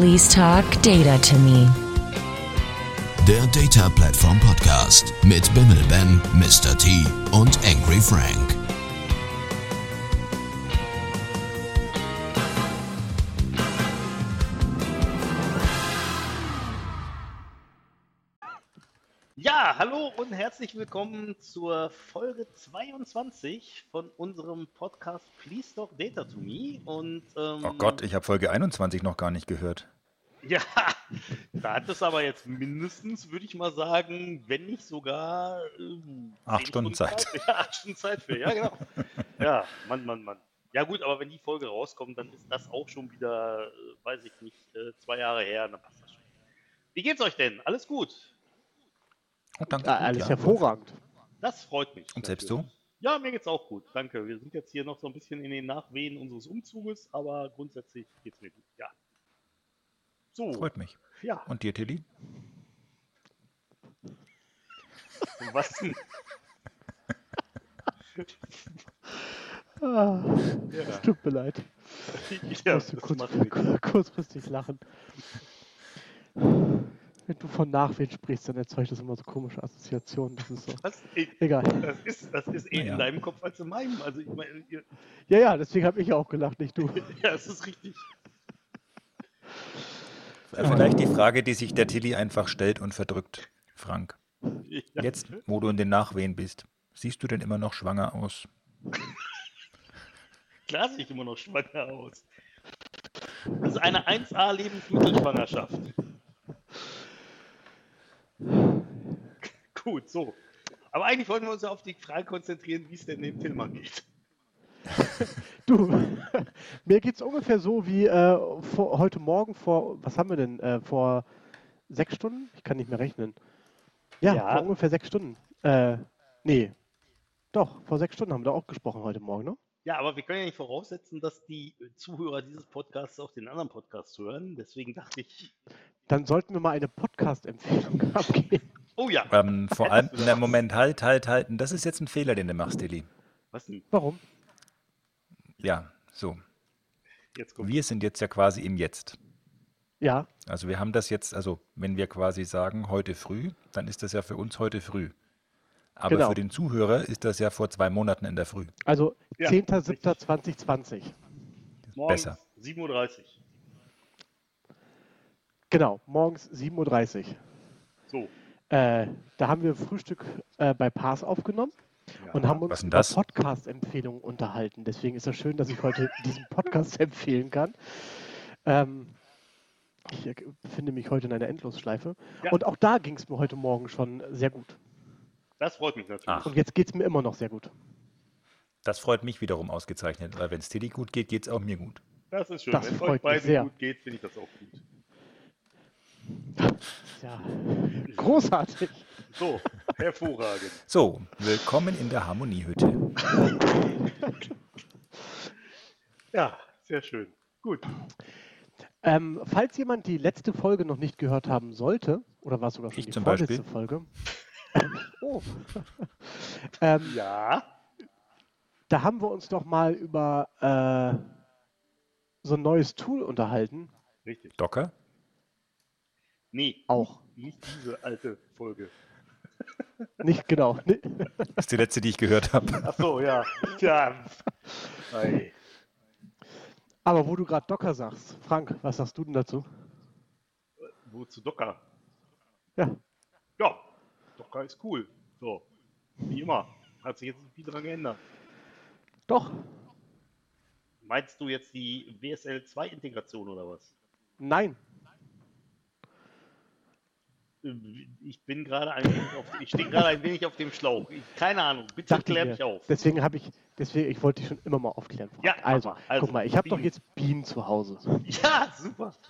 Please talk data to me. Der Data Platform Podcast mit Bimmel Ben, Mr. T und Angry Frank. Willkommen zur Folge 22 von unserem Podcast Please Talk Data to Me. Und, ähm, Oh Gott, ich habe Folge 21 noch gar nicht gehört. Ja, da hat es aber jetzt mindestens, würde ich mal sagen, wenn nicht sogar ähm, Acht zehn Stunden Zeit. Ja, acht Stunden Zeit für, ja genau. Ja, Mann, Mann, Mann. Ja gut, aber wenn die Folge rauskommt, dann ist das auch schon wieder, äh, weiß ich nicht, äh, zwei Jahre her, dann passt das schon. Wie geht's euch denn? Alles gut? Danke. Ah, gut, alles ja. hervorragend. Das freut mich. Und selbst natürlich. du? Ja, mir geht's auch gut, danke. Wir sind jetzt hier noch so ein bisschen in den Nachwehen unseres Umzuges, aber grundsätzlich geht's mir gut, ja. So, Freut mich. ja, Und dir, Tilly? was denn? Ah, Ja, es tut mir leid. Ich ja musste kurz, kurzfristig lachen. Wenn du von Nachwehen sprichst, dann erzeugt das immer so komische Assoziationen. Das ist so. Das, ey, Egal. das ist, das ist eher Naja. in deinem Kopf als in meinem. Also ich meine, ihr- Ja, ja, deswegen habe ich ja auch gelacht, nicht du. ja, es ist richtig. Äh, Vielleicht die Frage, die sich der Tilly einfach stellt und verdrückt. Frank, Ja. jetzt, wo du in den Nachwehen bist, siehst du denn immer noch schwanger aus? Klar sehe ich immer noch schwanger aus. Das ist eine 1A Lebensmittelschwangerschaft. Gut, so. Aber eigentlich wollten wir uns auf die Frage konzentrieren, wie es denn dem Tillmann geht. Du, mir geht es ungefähr so wie äh, vor, heute Morgen vor, was haben wir denn, äh, vor sechs Stunden? Ich kann nicht mehr rechnen. Ja, Ja. vor ungefähr sechs Stunden. Äh, nee, doch, vor sechs Stunden haben wir da auch gesprochen heute Morgen, ne? Ja, aber wir können ja nicht voraussetzen, dass die Zuhörer dieses Podcasts auch den anderen Podcast hören. Deswegen dachte ich, Dann sollten wir mal eine Podcast-Empfehlung abgeben. Oh ja, Ähm, vor allem, du na? Moment, halt, halt, halt. Das ist jetzt ein Fehler, den du machst, Tilly. was denn? Warum? Ja, so. Jetzt kommt. Wir sind jetzt ja quasi im Jetzt. Ja, Also wir haben das jetzt, also wenn wir quasi sagen heute früh, dann ist das ja für uns heute früh. Aber Genau. für den Zuhörer ist das ja vor zwei Monaten in der Früh. also Ja, 10.07.2020. Morgens besser. 7.30 Uhr. Genau, morgens 7.30 Uhr. So. Äh, da haben wir Frühstück äh, bei Pars aufgenommen und haben uns über das? Podcast-Empfehlungen unterhalten. Deswegen ist es schön, dass ich heute diesen Podcast empfehlen kann. Ähm, ich befinde mich heute in einer Endlosschleife. Ja. Und auch da ging es mir heute Morgen schon sehr gut. Das freut mich natürlich. Ach. Und jetzt geht es mir immer noch sehr gut. Das freut mich wiederum ausgezeichnet, weil wenn es Tilly gut geht, geht es auch mir gut. Das ist schön. Das Wenn es freut euch mich beiden sehr. gut geht, finde ich das auch gut. Ja, großartig. So, hervorragend. So, willkommen in der Harmoniehütte. Ja, sehr schön. Gut. Ähm, falls jemand die letzte Folge noch nicht gehört haben sollte, oder war es sogar schon Ich die zum vorletzte Beispiel. Folge? oh. ähm, Ja. Da haben wir uns doch mal über äh, so ein neues Tool unterhalten. Richtig. Docker? Nee, Auch. Nicht diese alte Folge. Nicht genau. Das ist die letzte, die ich gehört habe. Ach so, ja. Tja. Aber wo du gerade Docker sagst, Frank, was sagst du denn dazu? Wozu Docker? Ja, Ja, Docker ist cool. So. Wie immer. Hat sich jetzt nicht viel dran geändert. doch. Meinst du jetzt die WSL 2 Integration oder was? Nein. Ich bin gerade ein wenig auf, ich stehe gerade ein wenig auf dem Schlauch. Ich, keine Ahnung, bitte Dachte klär mich auf. Deswegen habe ich, deswegen, ich wollte dich schon immer mal aufklären. Ja, also. Also, guck mal, ich habe doch jetzt Bienen zu Hause. Ja, super.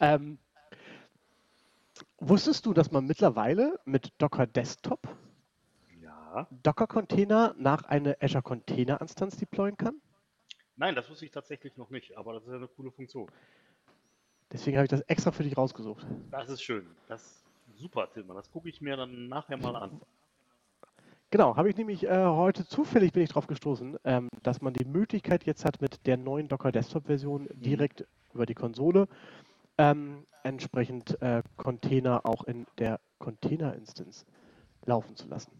Ähm, wusstest du, dass man mittlerweile mit Docker Desktop Ja. Docker-Container nach einer Azure Container Instanz deployen kann? Nein, das wusste ich tatsächlich noch nicht, aber das ist ja eine coole Funktion. Deswegen habe ich das extra für dich rausgesucht. Das ist schön. Das ist super, Tilman. Das gucke ich mir dann nachher mal an. Genau, habe ich nämlich äh, heute zufällig bin ich drauf gestoßen, ähm, dass man die Möglichkeit jetzt hat, mit der neuen Docker Desktop Version direkt über die Konsole, ähm, entsprechend äh, Container auch in der Container-Instance laufen zu lassen.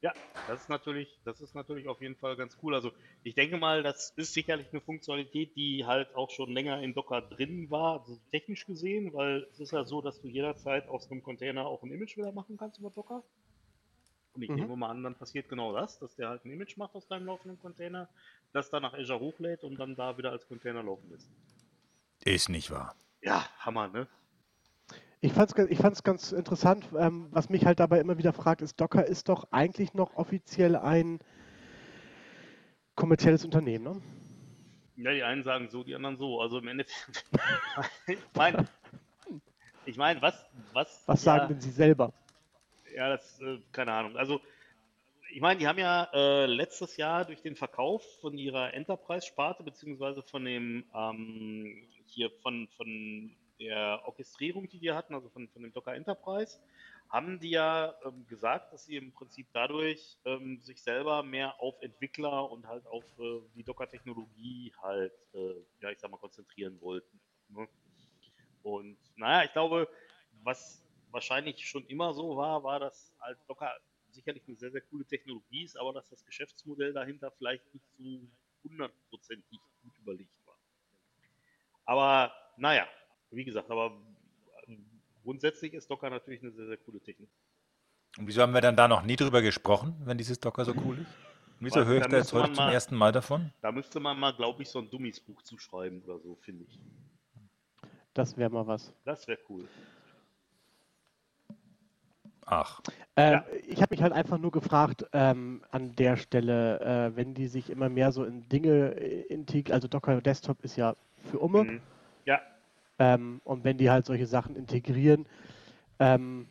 Ja, das ist natürlich, das ist natürlich auf jeden Fall ganz cool. Also ich denke mal, das ist sicherlich eine Funktionalität, die halt auch schon länger in Docker drin war, also technisch gesehen, weil es ist ja so, dass du jederzeit aus einem Container auch ein Image wieder machen kannst über Docker. Und ich Mhm. nehme mal an, dann passiert genau das, dass der halt ein Image macht aus deinem laufenden Container, das dann nach Azure hochlädt und dann da wieder als Container laufen lässt. Ist nicht wahr. Ja, Hammer, ne? Ich fand es ich fand's ganz interessant, ähm, was mich halt dabei immer wieder fragt, ist, Docker ist doch eigentlich noch offiziell ein kommerzielles Unternehmen, ne? Ja, die einen sagen so, die anderen so. Also im Endeffekt, ich meine, ich meine, was, was, Was ja, sagen denn Sie selber? Ja, das, äh, keine Ahnung. Also, ich meine, die haben ja äh, letztes Jahr durch den Verkauf von ihrer Enterprise-Sparte, beziehungsweise von dem, ähm, hier von, von der Orchestrierung, die die hatten, also von, von dem Docker Enterprise, haben die ja ähm, gesagt, dass sie im Prinzip dadurch ähm, sich selber mehr auf Entwickler und halt auf äh, die Docker-Technologie halt, äh, ja, ich sag mal, konzentrieren wollten. Ne? Und naja, ich glaube, was wahrscheinlich schon immer so war, war, dass halt Docker sicherlich eine sehr, sehr coole Technologie ist, aber dass das Geschäftsmodell dahinter vielleicht nicht so hundertprozentig gut überlegt war. Aber naja, wie gesagt, aber ähm, grundsätzlich ist Docker natürlich eine sehr, sehr coole Technik. Und wieso haben wir dann da noch nie drüber gesprochen, wenn dieses Docker so cool ist? Wieso Weil höre ich da jetzt heute zum mal- ersten Mal davon? Da müsste man mal, glaube ich, so ein Dummies-Buch zuschreiben oder so, finde ich. Das wäre mal was. Das wäre cool. Ach, Ähm, Ja. Ich habe mich halt einfach nur gefragt, ähm, an der Stelle, äh, wenn die sich immer mehr so in Dinge äh, integrieren, also Docker Desktop ist ja für Umme, Mhm. Ähm, und wenn die halt solche Sachen integrieren, ähm,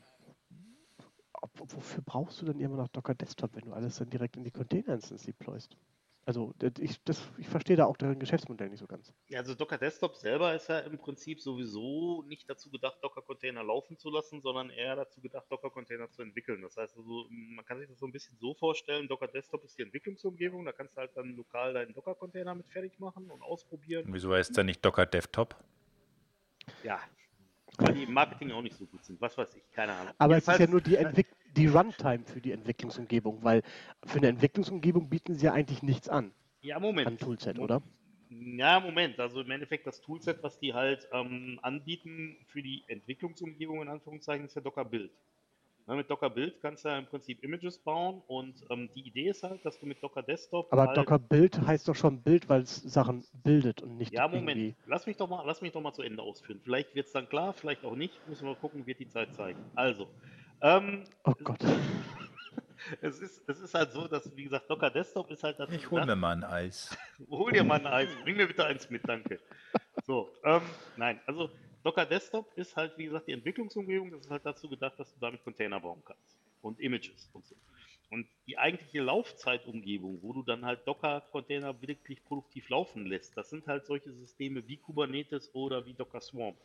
ob, wofür brauchst du denn immer noch Docker Desktop, wenn du alles dann direkt in die Container-Instance deployst? Also ich, das, ich verstehe da auch deren Geschäftsmodell nicht so ganz. Ja, also Docker Desktop selber ist ja im Prinzip sowieso nicht dazu gedacht, Docker-Container laufen zu lassen, sondern eher dazu gedacht, Docker-Container zu entwickeln. Das heißt also, man kann sich das so ein bisschen so vorstellen, Docker Desktop ist die Entwicklungsumgebung, da kannst du halt dann lokal deinen Docker-Container mit fertig machen und ausprobieren. und wieso heißt der nicht Docker Desktop? Ja, weil die im Marketing auch nicht so gut sind. Was weiß ich, keine Ahnung. Aber es ist ja Jedenfalls- nur die, Entwick die Runtime für die Entwicklungsumgebung, weil für eine Entwicklungsumgebung bieten sie ja eigentlich nichts an, Ja, Moment. an Toolset, oder? Ja, Moment. Also im Endeffekt das Toolset, was die halt ähm, anbieten für die Entwicklungsumgebung in Anführungszeichen, ist ja Docker Build. Na, mit Docker Build kannst du ja im Prinzip Images bauen und ähm, die Idee ist halt, dass du mit Docker Desktop Aber halt, Docker Build heißt doch schon Build, weil es Sachen bildet und nicht Ja, Moment. irgendwie. Lass mich doch mal, lass mich doch mal zu Ende ausführen. Vielleicht wird es dann klar, vielleicht auch nicht. Müssen wir mal gucken, wird die Zeit zeigen. Also, ähm, Oh Gott. es ist, es ist halt so, dass, wie gesagt, Docker Desktop ist halt dazu Ich hole gedacht- mir mal ein Eis. Hol dir mal ein Eis. Bring mir bitte eins mit, danke. So, ähm, nein, also Docker Desktop ist halt, wie gesagt, die Entwicklungsumgebung. Das ist halt dazu gedacht, dass du damit Container bauen kannst und Images und so. Und die eigentliche Laufzeitumgebung, wo du dann halt Docker-Container wirklich produktiv laufen lässt, das sind halt solche Systeme wie Kubernetes oder wie Docker Swarm.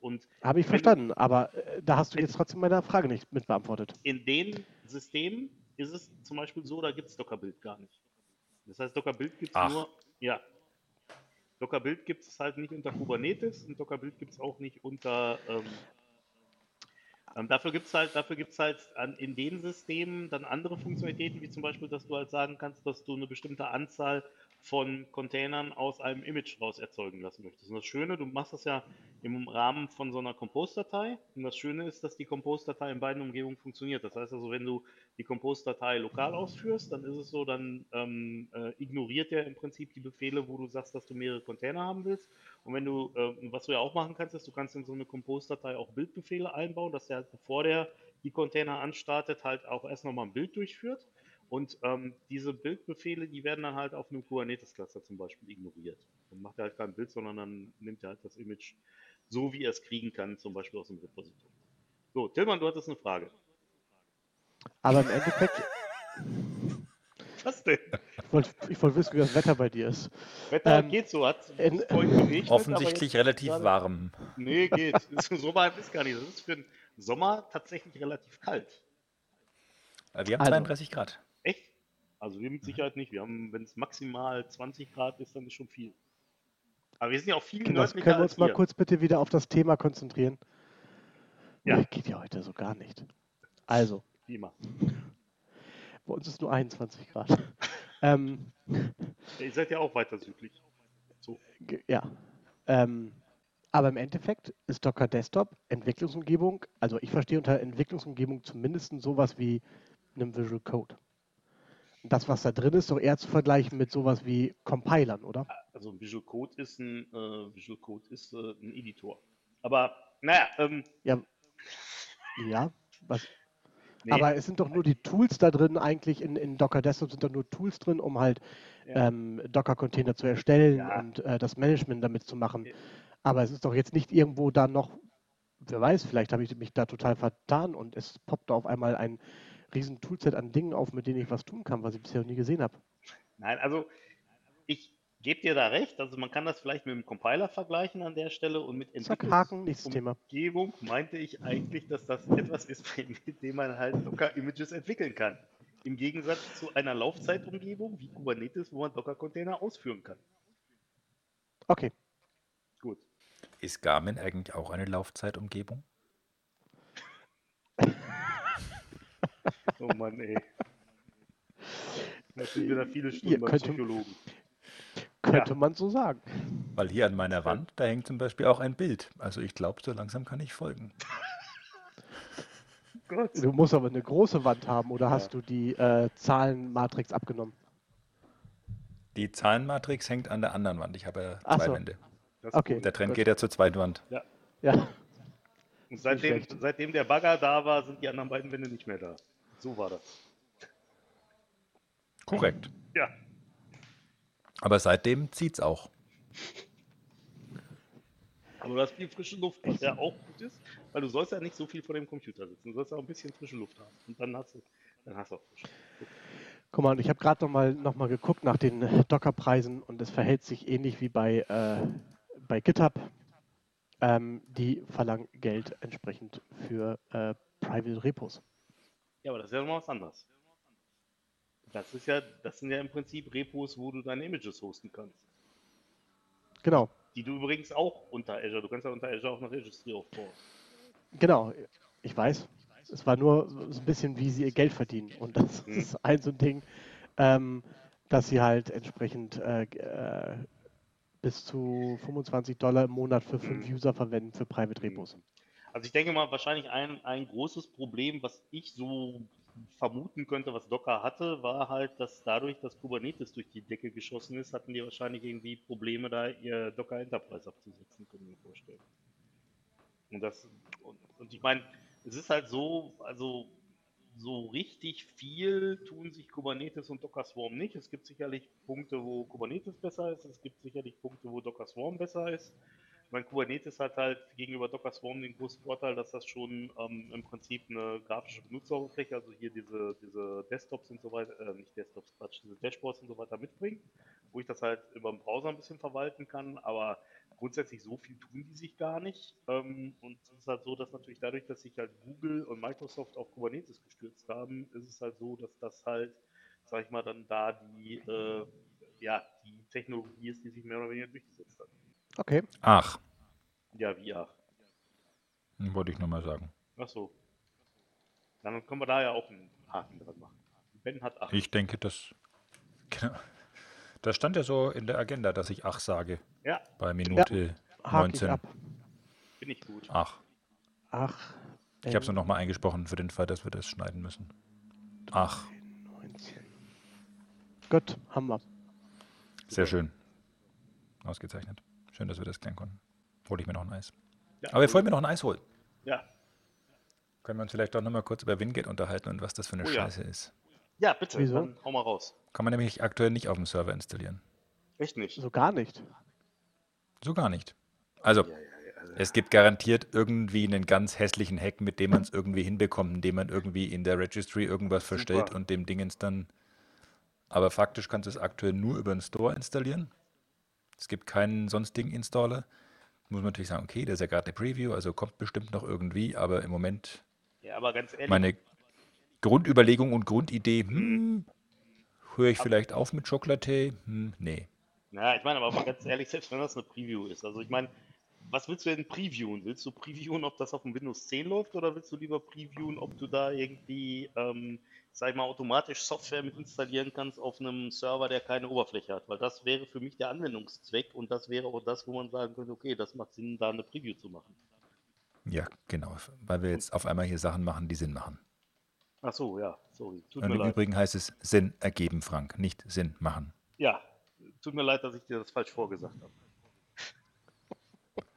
Und Habe ich du- verstanden, aber äh, da hast du jetzt trotzdem meine Frage nicht mit beantwortet. in den Systemen ist es zum Beispiel so, da gibt es Docker Build gar nicht. Das heißt, Docker Build gibt es nur, ja. Docker Build gibt es halt nicht unter Kubernetes und Docker Build gibt es auch nicht unter. Ähm, ähm, dafür gibt es halt, dafür gibt's halt an, in den Systemen dann andere Funktionalitäten, wie zum Beispiel, dass du halt sagen kannst, dass du eine bestimmte Anzahl von Containern aus einem Image raus erzeugen lassen möchtest. Und das Schöne, du machst das ja im Rahmen von so einer Compose-Datei. Und das Schöne ist, dass die Compose-Datei in beiden Umgebungen funktioniert. Das heißt also, wenn du die Compose-Datei lokal ausführst, dann ist es so, dann ähm, äh, ignoriert er im Prinzip die Befehle, wo du sagst, dass du mehrere Container haben willst. Und wenn du, äh, was du ja auch machen kannst, ist, du kannst in so eine Compose-Datei auch Bildbefehle einbauen, dass der halt, bevor der die Container anstartet, halt auch erst nochmal ein Bild durchführt. Und ähm, diese Bildbefehle, die werden dann halt auf einem Kubernetes-Cluster zum Beispiel ignoriert. Dann macht er halt kein Bild, sondern dann nimmt er halt das Image so, wie er es kriegen kann, zum Beispiel aus dem Repositorium. So, Tillmann, du hattest eine Frage. Aber im Endeffekt, Was denn? ich wollte ich wollt wissen, wie das Wetter bei dir ist. Wetter Ähm, geht so, hat in- geregnet, aber Offensichtlich relativ gerade- warm. Nee, geht. so warm ist gar nicht. Das ist für den Sommer tatsächlich relativ kalt. Äh, Wir haben Also. 32 Grad. Echt? Also wir mit Sicherheit nicht. Wir haben, wenn es maximal 20 Grad ist, dann ist schon viel. Aber wir sind ja auch viel Kinders, nördlicher können wir uns mal ihr. kurz bitte wieder auf das Thema konzentrieren? Ja. Nee, Geht ja heute so gar nicht. Also, Wie immer. bei uns ist nur 21 Grad. ähm, Ja, ihr seid ja auch weiter südlich. So. Ja. Ähm, aber im Endeffekt ist Docker Desktop Entwicklungsumgebung, also ich verstehe unter Entwicklungsumgebung zumindest sowas wie einem Visual Code. Das, was da drin ist, doch eher zu vergleichen mit sowas wie Compilern, oder? Also ein Visual Code ist ein äh, Visual Code ist äh, ein Editor. Aber naja, ähm, Ja. Ja. Was, nee. Aber es sind doch nur die Tools da drin, eigentlich in, in Docker Desktop sind doch nur Tools drin, um halt Ja. ähm, Docker-Container zu erstellen Ja. und äh, das Management damit zu machen. Ja. Aber es ist doch jetzt nicht irgendwo da noch, wer weiß, vielleicht habe ich mich da total vertan und es poppt da auf einmal ein riesen Toolset an Dingen auf, mit denen ich was tun kann, was ich bisher noch nie gesehen habe. Nein, also ich gebe dir da recht. Also man kann das vielleicht mit dem Compiler vergleichen an der Stelle und mit Zack, Haken, nächstes Thema. Umgebung meinte ich eigentlich, dass das etwas ist, mit dem man halt Docker-Images entwickeln kann. Im Gegensatz zu einer Laufzeitumgebung wie Kubernetes, wo man Docker-Container ausführen kann. Okay. Gut. Ist Garmin eigentlich auch eine Laufzeitumgebung? Oh Mann, ey. Das sind wieder viele Stunden Ihr beim könnt- Psychologen. Könnte Ja. man so sagen. Weil hier an meiner Wand, da hängt zum Beispiel auch ein Bild. Also ich glaube, so langsam kann ich folgen. Gott. Du musst aber eine große Wand haben oder Ja. hast du die äh, Zahlenmatrix abgenommen? Die Zahlenmatrix hängt an der anderen Wand. Ich habe ja Ach zwei so. Wände. Okay. Der Trend Gut. geht ja zur zweiten Wand. Ja. Und seitdem, seitdem der Bagger da war, sind die anderen beiden Wände nicht mehr da. So war das. Korrekt. Ja. Aber seitdem zieht's auch. Aber du hast viel frische Luft, was ja auch gut ist, weil du sollst ja nicht so viel vor dem Computer sitzen. Du sollst auch ein bisschen frische Luft haben. Und dann hast du, dann hast du auch frische Luft. Guck mal, ich habe gerade noch mal, noch mal geguckt nach den Docker-Preisen und es verhält sich ähnlich wie bei, äh, bei GitHub. Ähm, die verlangen Geld entsprechend für äh, Private Repos. Ja, aber das ist ja nochmal was anderes. Das ist ja, das sind ja im Prinzip Repos, wo du deine Images hosten kannst. Genau, Die du übrigens auch unter Azure, du kannst ja unter Azure auch eine Registry aufbauen. genau. Ich weiß. Es war nur so ein bisschen, wie sie ihr Geld verdienen. Und das Hm. ist ein so ein Ding, ähm, dass sie halt entsprechend äh, äh, bis zu 25 Dollar im Monat für fünf Hm. User verwenden für Private Repos. Also ich denke mal, wahrscheinlich ein, ein großes Problem, was ich so vermuten könnte, was Docker hatte, war halt, dass dadurch, dass Kubernetes durch die Decke geschossen ist, hatten die wahrscheinlich irgendwie Probleme, da ihr Docker Enterprise abzusetzen, können wir vorstellen. Und das, und, und ich meine, es ist halt so, also so richtig viel tun sich Kubernetes und Docker Swarm nicht. Es gibt sicherlich Punkte, wo Kubernetes besser ist, es gibt sicherlich Punkte, wo Docker Swarm besser ist. Ich Kubernetes hat halt gegenüber Docker Swarm den großen Vorteil, dass das schon ähm, im Prinzip eine grafische Benutzeroberfläche, also hier diese, diese Desktops und so weiter, äh, nicht Desktops, Quatsch, diese Dashboards und so weiter mitbringt, wo ich das halt über den Browser ein bisschen verwalten kann, aber grundsätzlich so viel tun die sich gar nicht. Ähm, und es ist halt so, dass natürlich dadurch, dass sich halt Google und Microsoft auf Kubernetes gestürzt haben, ist es halt so, dass das halt, sag ich mal, dann da die, äh, ja, die Technologie ist, die sich mehr oder weniger durchgesetzt hat. Okay. Ach, Ja, wie ja. wollte ich nur mal sagen. Ach so. Dann können wir da ja auch einen Haken dran machen. Ben hat 8. Ich denke, das. Genau. Das stand ja so in der Agenda, dass ich ach sage. Ja, Bei Minute ich 19. ab. bin ich gut. Ach. Ach. Ich habe es nur nochmal eingesprochen für den Fall, dass wir das schneiden müssen. Ach, 19. Gut, haben wir. sehr schön. Ausgezeichnet. Schön, dass wir das klären konnten. Hole ich mir noch ein Eis. Ja, Aber bevor ich mir noch ein Eis hole, Ja, können wir uns vielleicht doch nochmal kurz über Wingate unterhalten und was das für eine Oh ja. Scheiße ist. ja bitte, Wieso? dann hau mal raus. Kann man nämlich aktuell nicht auf dem Server installieren. Echt nicht. So gar nicht. So gar nicht. Also, Ja, ja, ja, es gibt garantiert irgendwie einen ganz hässlichen Hack, mit dem man es irgendwie hinbekommt, indem man irgendwie in der Registry irgendwas verstellt Super. und dem Dingens dann. Aber faktisch kannst du es aktuell nur über den Store installieren. Es gibt keinen sonstigen Installer. Muss man natürlich sagen, okay, das ist ja gerade eine Preview, also kommt bestimmt noch irgendwie, aber im Moment ja, aber ganz ehrlich, meine Grundüberlegung und Grundidee, hm, höre ich vielleicht auf mit Chocolate? Hm, nee. Ja, ich meine, aber ganz ehrlich, selbst wenn das eine Preview ist, also ich meine, was willst du denn previewen? Willst du previewen, ob das auf dem Windows 10 läuft oder willst du lieber previewen, ob du da irgendwie, ähm, sag ich mal, automatisch Software mit installieren kannst auf einem Server, der keine Oberfläche hat? Weil das wäre für mich der Anwendungszweck und das wäre auch das, wo man sagen könnte, okay, das macht Sinn, da eine Preview zu machen. Ja, genau, weil wir jetzt auf einmal hier Sachen machen, die Sinn machen. Ach so, ja, sorry. Tut Und mir im leid. Übrigen heißt es Sinn ergeben, Frank, nicht Sinn machen. Ja, tut mir leid, dass ich dir das falsch vorgesagt habe.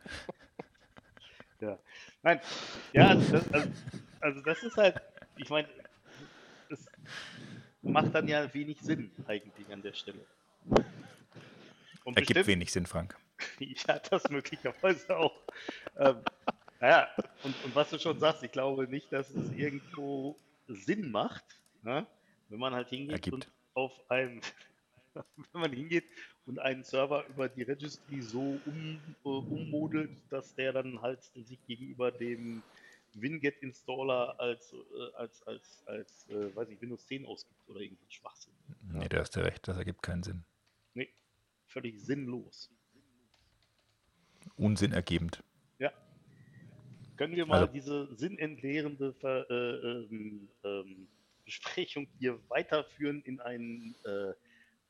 ja, nein, ja, also das, also, also das ist halt, ich meine, das macht dann ja wenig Sinn eigentlich an der Stelle. Und Ergibt bestimmt- wenig Sinn, Frank. ja, das möglicherweise auch. Ähm, naja, und, und was du schon sagst, ich glaube nicht, dass es irgendwo Sinn macht, ne? wenn man halt hingeht Ergibt. und auf einen, wenn man hingeht und einen Server über die Registry so um, äh, ummodelt, dass der dann halt sich gegenüber dem Winget-Installer als, äh, als, als, als äh, weiß ich, Windows 10 ausgibt oder irgendwie Schwachsinn. Nee, da hast du recht, das ergibt keinen Sinn. Nee, völlig sinnlos. Unsinn ergebend. Ja. Können wir mal Also- diese sinnentleerende Ver, äh, ähm, ähm, Besprechung hier weiterführen in einen äh,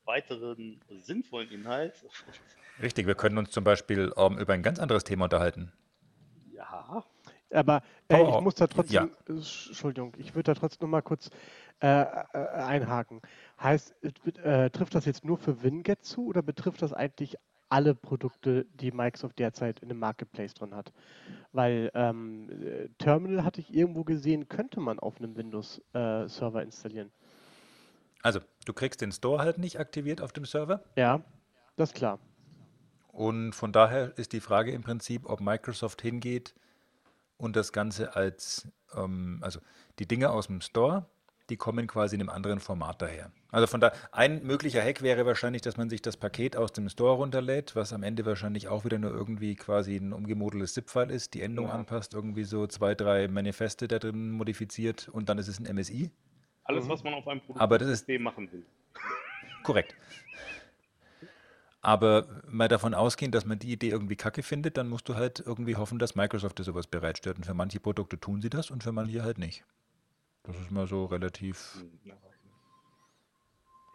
weiteren sinnvollen Inhalt? Richtig, wir können uns zum Beispiel ähm, über ein ganz anderes Thema unterhalten. ja. Aber äh, ich muss da trotzdem, ja. äh, Entschuldigung, ich würde da trotzdem noch mal kurz äh, äh, einhaken. Heißt, wird, äh, trifft das jetzt nur für Winget zu oder betrifft das eigentlich alle Produkte, die Microsoft derzeit in dem Marketplace drin hat? Weil ähm, äh, Terminal hatte ich irgendwo gesehen, könnte man auf einem Windows-Server installieren. Also, du kriegst den Store halt nicht aktiviert auf dem Server. Ja, das ist klar. Und von daher ist die Frage im Prinzip, ob Microsoft hingeht und das Ganze als, ähm, also die Dinge aus dem Store, die kommen quasi in einem anderen Format daher. Also von da, ein möglicher Hack wäre wahrscheinlich, dass man sich das Paket aus dem Store runterlädt, was am Ende wahrscheinlich auch wieder nur irgendwie quasi ein umgemodeltes ZIP-File ist, die Endung Ja. anpasst, irgendwie so zwei, drei Manifeste da drin modifiziert und dann ist es ein MSI. Alles, Mhm. was man auf einem Produktsystem machen will. Korrekt. Aber mal davon ausgehen, dass man die Idee irgendwie kacke findet, dann musst du halt irgendwie hoffen, dass Microsoft dir sowas bereitstellt. Und für manche Produkte tun sie das und für manche halt nicht. Das ist mal so relativ.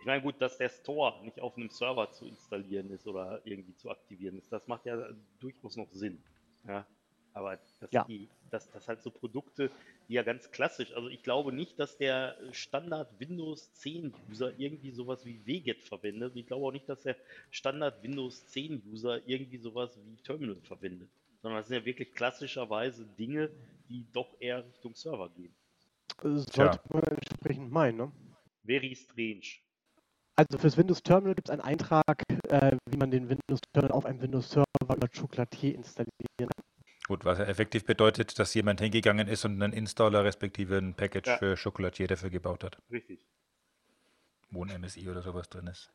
Ich meine, gut, dass der Store nicht auf einem Server zu installieren ist oder irgendwie zu aktivieren ist, das macht ja durchaus noch Sinn. Ja? Aber dass, Ja. die, dass das halt so Produkte, ja ganz klassisch, also ich glaube nicht, dass der Standard Windows 10 User irgendwie sowas wie WGET verwendet. Ich glaube auch nicht, dass der Standard Windows 10 User irgendwie sowas wie Terminal verwendet. Sondern das sind ja wirklich klassischerweise Dinge, die doch eher Richtung Server gehen. Das Tja. sollte man entsprechend meinen, ne? Very strange. Also fürs Windows Terminal gibt es einen Eintrag, äh, wie man den Windows Terminal auf einem Windows Server über Chocolatier installieren kann. Gut, was effektiv bedeutet, dass jemand hingegangen ist und einen Installer respektive ein Package Ja. für Chocolatier dafür gebaut hat, Richtig. wo ein MSI oder sowas drin ist.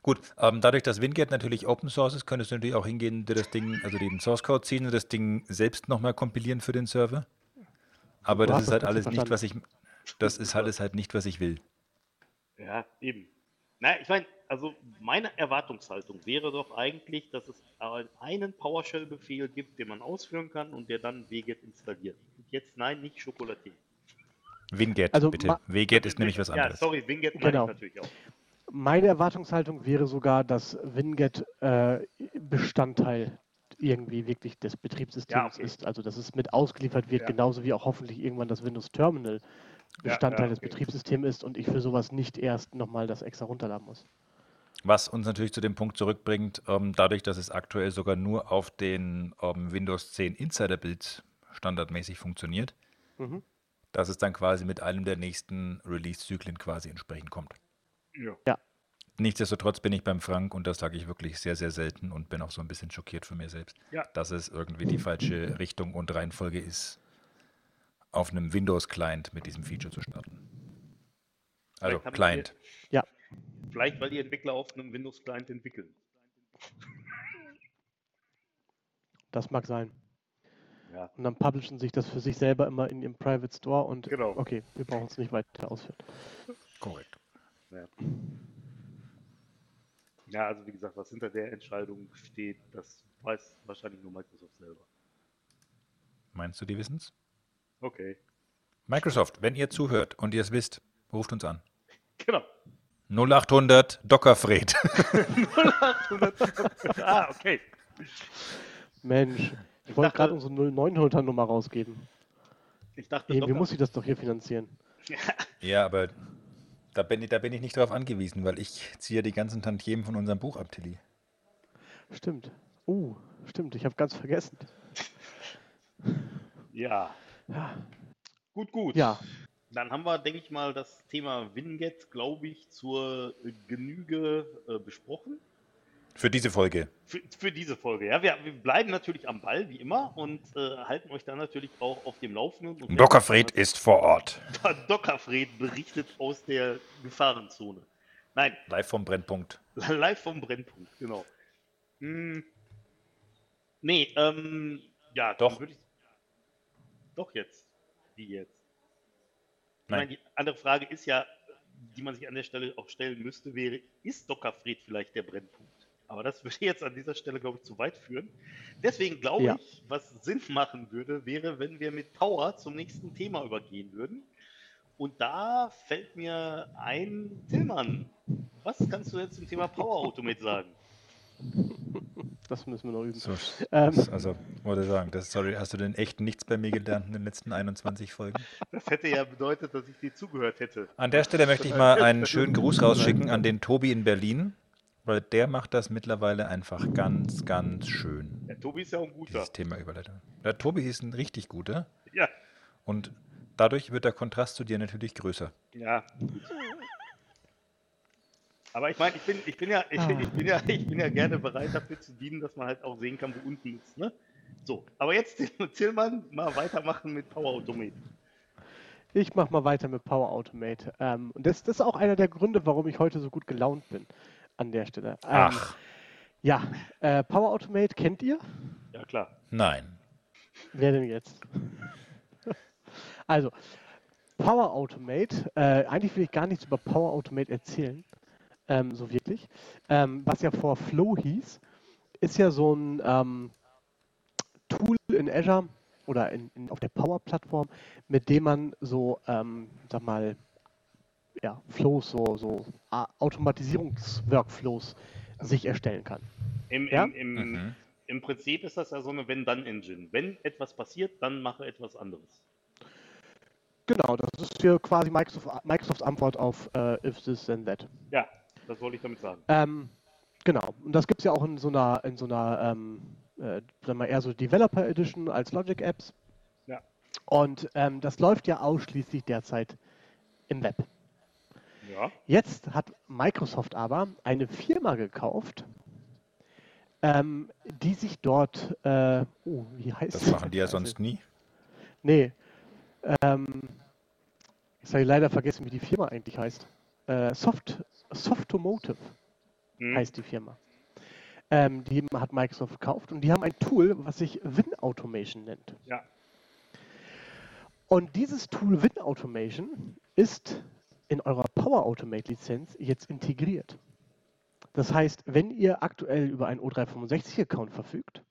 Gut, ähm, dadurch, dass WinGet natürlich Open Source ist, könntest du natürlich auch hingehen, dir das Ding, also den Source Code ziehen und das Ding selbst nochmal kompilieren für den Server. Aber Du das ist das halt Prinzip alles nicht, was ich, das ist alles halt nicht, was ich will. Ja, eben. Na, ich meine, also meine Erwartungshaltung wäre doch eigentlich, dass es einen PowerShell-Befehl gibt, den man ausführen kann und der dann WGET installiert. Und jetzt nein, nicht Chocolatier. WinGet, Also bitte. WGET ist nämlich was Ja, anderes. sorry, WinGet meine Genau. ich natürlich auch. Meine Erwartungshaltung wäre sogar, dass Winget äh, Bestandteil irgendwie wirklich des Betriebssystems Ja, okay. ist. Also dass es mit ausgeliefert wird, Ja. genauso wie auch hoffentlich irgendwann das Windows Terminal Bestandteil ja, des okay. Betriebssystems ist und ich für sowas nicht erst nochmal das extra runterladen muss. Was uns natürlich zu dem Punkt zurückbringt, ähm, dadurch, dass es aktuell sogar nur auf den ähm, Windows 10 Insider-Builds standardmäßig funktioniert, Mhm. dass es dann quasi mit einem der nächsten Release-Zyklen quasi entsprechend kommt. Ja. Nichtsdestotrotz bin ich beim Frank und das sage ich wirklich sehr, sehr selten und bin auch so ein bisschen schockiert von mir selbst, Ja. dass es irgendwie die falsche Richtung und Reihenfolge ist, auf einem Windows-Client mit diesem Feature zu starten. Also Client. Ja, Vielleicht, weil die Entwickler auf einem Windows-Client entwickeln. das mag sein. Ja. Und dann publishen sich das für sich selber immer in ihrem Private Store und Genau. okay, wir brauchen es nicht weiter ausführen. Korrekt. Ja. Ja, also wie gesagt, was hinter der Entscheidung steht, das weiß wahrscheinlich nur Microsoft selber. Meinst du, die wissen's? Okay. Microsoft, wenn ihr zuhört und ihr es wisst, ruft uns an. Genau. 0800 Dockerfred. 0800. ah, okay. Mensch, ich wollte gerade unsere 0900 Nummer rausgeben. Ich dachte, Irgendwie Docker- muss ich das doch hier finanzieren. ja, aber da bin, ich, da bin ich nicht drauf angewiesen, weil ich ziehe die ganzen Tantiemen von unserem Buch ab, Tilly. Stimmt. Uh, stimmt, ich habe ganz vergessen. Ja. Gut, gut. Ja, Dann haben wir, denke ich mal, das Thema Winget, glaube ich, zur Genüge äh, besprochen. Für diese Folge. Für, für diese Folge. Ja, wir, wir bleiben natürlich am Ball, wie immer, und äh, halten euch dann natürlich auch auf dem Laufenden. Und Dockerfred ist vor Ort. Dockerfred berichtet aus der Gefahrenzone. Nein, Live vom Brennpunkt. live vom Brennpunkt, genau. Hm. Nee, ähm, ja, Doch. Ich, doch jetzt. Wie jetzt? Meine, die andere Frage ist ja, die man sich an der Stelle auch stellen müsste, wäre, ist Dockerfred vielleicht der Brennpunkt? Aber das würde jetzt an dieser Stelle, glaube ich, zu weit führen. Deswegen glaube Ja. ich, was Sinn machen würde, wäre, wenn wir mit Power zum nächsten Thema übergehen würden. Und da fällt mir ein, Tillmann, was kannst du jetzt zum Thema Power Automate sagen? Das müssen wir noch üben. So, Ähm, also, wollte sagen, das, sorry, hast du denn echt nichts bei mir gelernt in den letzten 21 Folgen? Das hätte ja bedeutet, dass ich dir zugehört hätte. An der Stelle möchte ich mal einen schönen Gruß rausschicken an den Tobi in Berlin, weil der macht das mittlerweile einfach ganz, ganz schön, Der Tobi ist ja auch ein guter. dieses Thema Überleitung. Der Tobi ist ein richtig guter Ja, und dadurch wird der Kontrast zu dir natürlich größer. ja, gut. Aber ich meine, ich bin, ich bin ja, ich, ich bin ja, ich bin ja gerne bereit dafür zu dienen, dass man halt auch sehen kann, wo unten ist, ne? So, aber jetzt Tillmann mal weitermachen mit Power Automate. Ich mache mal weiter mit Power Automate. Ähm, und das, das ist auch einer der Gründe, warum ich heute so gut gelaunt bin an der Stelle. Ähm, Ach, Ja, äh, Power Automate kennt ihr? Ja, klar. nein. Wer denn jetzt? also, Power Automate, äh, eigentlich will ich gar nichts über Power Automate erzählen, ähm, so wirklich. Ähm, was ja vor Flow hieß, ist ja so ein ähm, Tool in Azure oder in, in, auf der Power-Plattform, mit dem man so, ähm, sag mal, ja, Flows, so, so Automatisierungsworkflows sich erstellen kann. Im, Ja? im, im, Mhm. Im Prinzip ist das ja so eine Wenn-Dann-Engine. Wenn etwas passiert, dann mache etwas anderes. Genau, das ist hier quasi Microsoft, Microsofts Antwort auf äh, If This Then That. Ja, das wollte ich damit sagen. Ähm, genau, und das gibt es ja auch in so einer, in so einer ähm, äh, sagen wir eher so Developer Edition als Logic Apps. Ja. Und ähm, das läuft ja ausschließlich derzeit im Web. Ja. Jetzt hat Microsoft aber eine Firma gekauft, ähm, die sich dort, äh, oh, wie heißt Das sie? machen die ja sonst nie. Nee. Ähm, jetzt habe ich leider vergessen, wie die Firma eigentlich heißt. Äh, Soft, Softomotive Hm. heißt die Firma. Ähm, die hat Microsoft gekauft und die haben ein Tool, was sich Win Automation nennt. Ja. Und dieses Tool Win Automation ist in eurer Power Automate Lizenz jetzt integriert. Das heißt, wenn ihr aktuell über einen O365-Account verfügt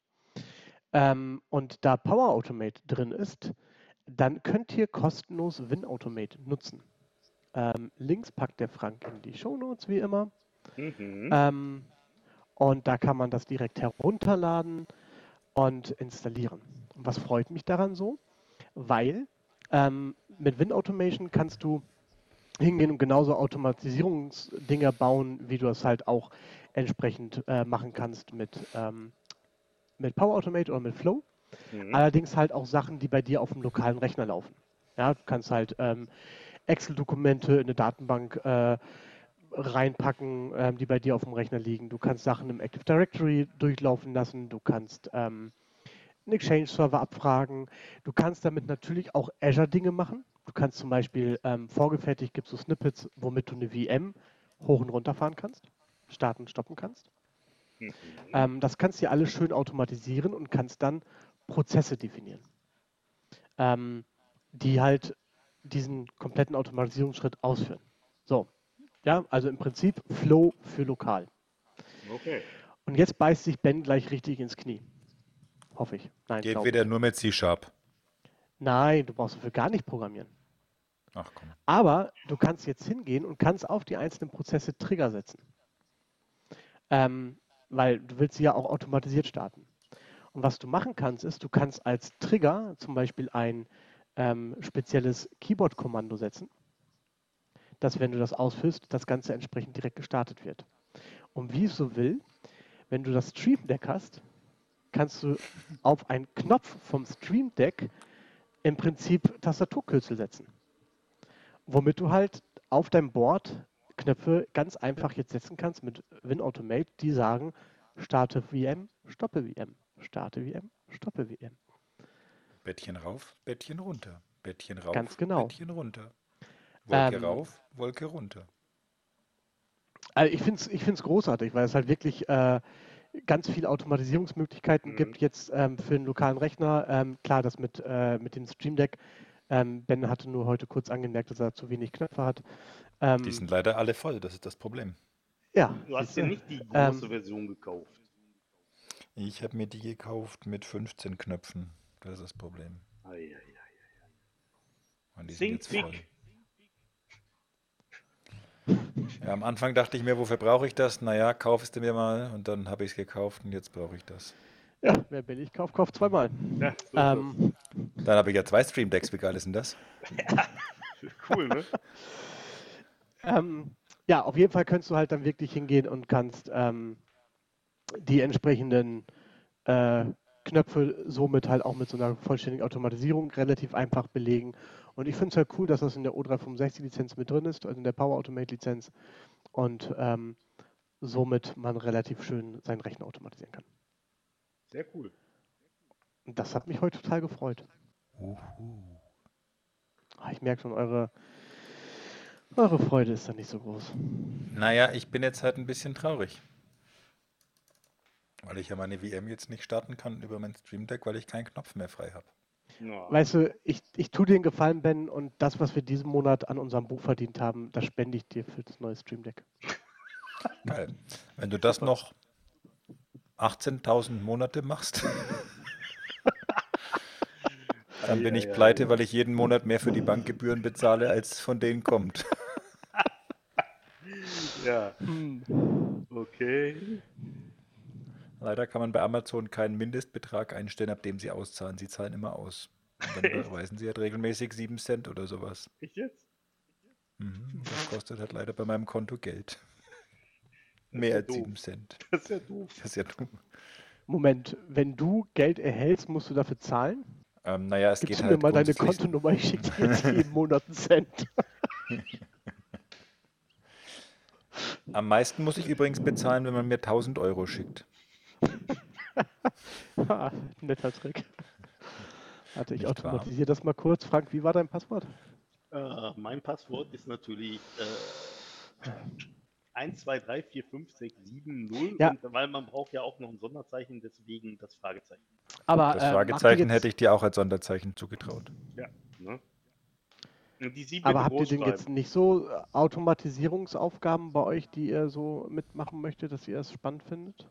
ähm, und da Power Automate drin ist, dann könnt ihr kostenlos Win Automate nutzen. Ähm, Links packt der Frank in die Show Notes wie immer. Mhm. Ähm, und da kann man das direkt herunterladen und installieren. Und was freut mich daran so? Weil ähm, mit Win Automation kannst du hingehen und genauso Automatisierungsdinger bauen, wie du es halt auch entsprechend äh, machen kannst mit, ähm, mit Power Automate oder mit Flow. Mhm. Allerdings halt auch Sachen, die bei dir auf dem lokalen Rechner laufen. Ja, du kannst halt ähm, Excel-Dokumente in eine Datenbank äh, reinpacken, ähm, die bei dir auf dem Rechner liegen. Du kannst Sachen im Active Directory durchlaufen lassen. Du kannst ähm, einen Exchange-Server abfragen. Du kannst damit natürlich auch Azure-Dinge machen. Du kannst zum Beispiel ähm, vorgefertigt gibt es so Snippets, womit du eine VM hoch und runter fahren kannst, starten und stoppen kannst. Mhm. Ähm, das kannst du alles schön automatisieren und kannst dann Prozesse definieren, ähm, die halt diesen kompletten Automatisierungsschritt ausführen. So, ja, also im Prinzip Flow für lokal. Okay. Und jetzt beißt sich Ben gleich richtig ins Knie. Hoffe ich. Nein, Geht wieder ich. nur mit C-Sharp. Nein, du brauchst dafür gar nicht programmieren. Ach komm. Aber du kannst jetzt hingehen und kannst auf die einzelnen Prozesse Trigger setzen. Ähm, weil du willst sie ja auch automatisiert starten. Und was du machen kannst, ist, du kannst als Trigger zum Beispiel ein ähm, spezielles Keyboard-Kommando setzen, dass wenn du das ausführst, das Ganze entsprechend direkt gestartet wird. Und wie es so will, wenn du das Stream Deck hast, kannst du auf einen Knopf vom Stream Deck im Prinzip Tastaturkürzel setzen. Womit du halt auf deinem Board Knöpfe ganz einfach jetzt setzen kannst mit WinAutomate, die sagen, starte VM, stoppe VM, starte VM, stoppe VM. Bettchen rauf, Bettchen runter. Bettchen rauf, Ganz genau. Bettchen runter. Wolke Ähm, rauf, Wolke runter. Also ich finde es ich find's großartig, weil es halt wirklich äh, ganz viele Automatisierungsmöglichkeiten Mhm. gibt jetzt ähm, für einen lokalen Rechner. Ähm, klar, das mit, äh, mit dem Stream Deck. Ähm, ben hatte nur heute kurz angemerkt, dass er zu wenig Knöpfe hat. Ähm, Die sind leider alle voll, das ist das Problem. ja, Du hast dir nicht die Ähm, große Version gekauft. Ich habe mir die gekauft mit 15 Knöpfen. Das ist das Problem. Ei. Und die sind Think jetzt voll. Ja, am Anfang dachte ich mir, wofür brauche ich das? Naja, kauf es dir mir mal. Und dann habe ich es gekauft und jetzt brauche ich das. Ja, wer billig kauft, kauft zweimal. Ja, so Ähm, Dann habe ich ja zwei Stream Decks. Wie geil ist denn das? das. Cool, ne? Ähm, ja, auf jeden Fall kannst du halt dann wirklich hingehen und kannst ähm, die entsprechenden äh, Knöpfe somit halt auch mit so einer vollständigen Automatisierung relativ einfach belegen. Und ich finde es halt cool, dass das in der O365-Lizenz mit drin ist, also in der Power Automate-Lizenz. Und ähm, somit man relativ schön seinen Rechner automatisieren kann. Sehr cool. Und das hat mich heute total gefreut. Ah, Ich merke schon, eure, eure Freude ist da nicht so groß. Naja, ich bin jetzt halt ein bisschen traurig. Weil ich ja meine VM jetzt nicht starten kann über mein Stream Deck, weil ich keinen Knopf mehr frei habe. Ja. Weißt du, ich, ich tue dir den Gefallen, Ben, und das, was wir diesen Monat an unserem Buch verdient haben, das spende ich dir für das neue Stream Deck. Geil. Wenn du das noch 18.000 Monate machst, dann bin ich Ei, ei, ei, pleite, ei. weil ich jeden Monat mehr für die Bankgebühren bezahle, als von denen kommt. ja. Okay. Leider kann man bei Amazon keinen Mindestbetrag einstellen, ab dem sie auszahlen. Sie zahlen immer aus. Und dann überweisen sie halt regelmäßig 7 Cent oder sowas. Ich jetzt? Mhm. Das kostet halt leider bei meinem Konto Geld. Mehr ja als doof. 7 Cent. Das ist ja doof. Das ist ja dumm. Moment, wenn du Geld erhältst, musst du dafür zahlen? Ähm, naja, es Gibst geht du halt mir mal deine Kontonummer, ich schicke dir jetzt jeden Monat einen Cent. Am meisten muss ich übrigens bezahlen, wenn man mir 1000 Euro schickt. Ha, Netter Trick. Warte, ich Nicht wahr? automatisiere das mal kurz. Frank, wie war dein Passwort? Äh, mein Passwort ist natürlich äh, 1, 2, 3, 4, 5, 6, 7, 0. Ja. Und, weil man braucht ja auch noch ein Sonderzeichen, deswegen das Fragezeichen. Aber, Das äh, Fragezeichen hätte ich dir auch als Sonderzeichen zugetraut. Ja. Ne? Und die 7 Aber habt ihr denn jetzt nicht so äh, Automatisierungsaufgaben bei euch, die ihr so mitmachen möchtet, dass ihr es spannend findet?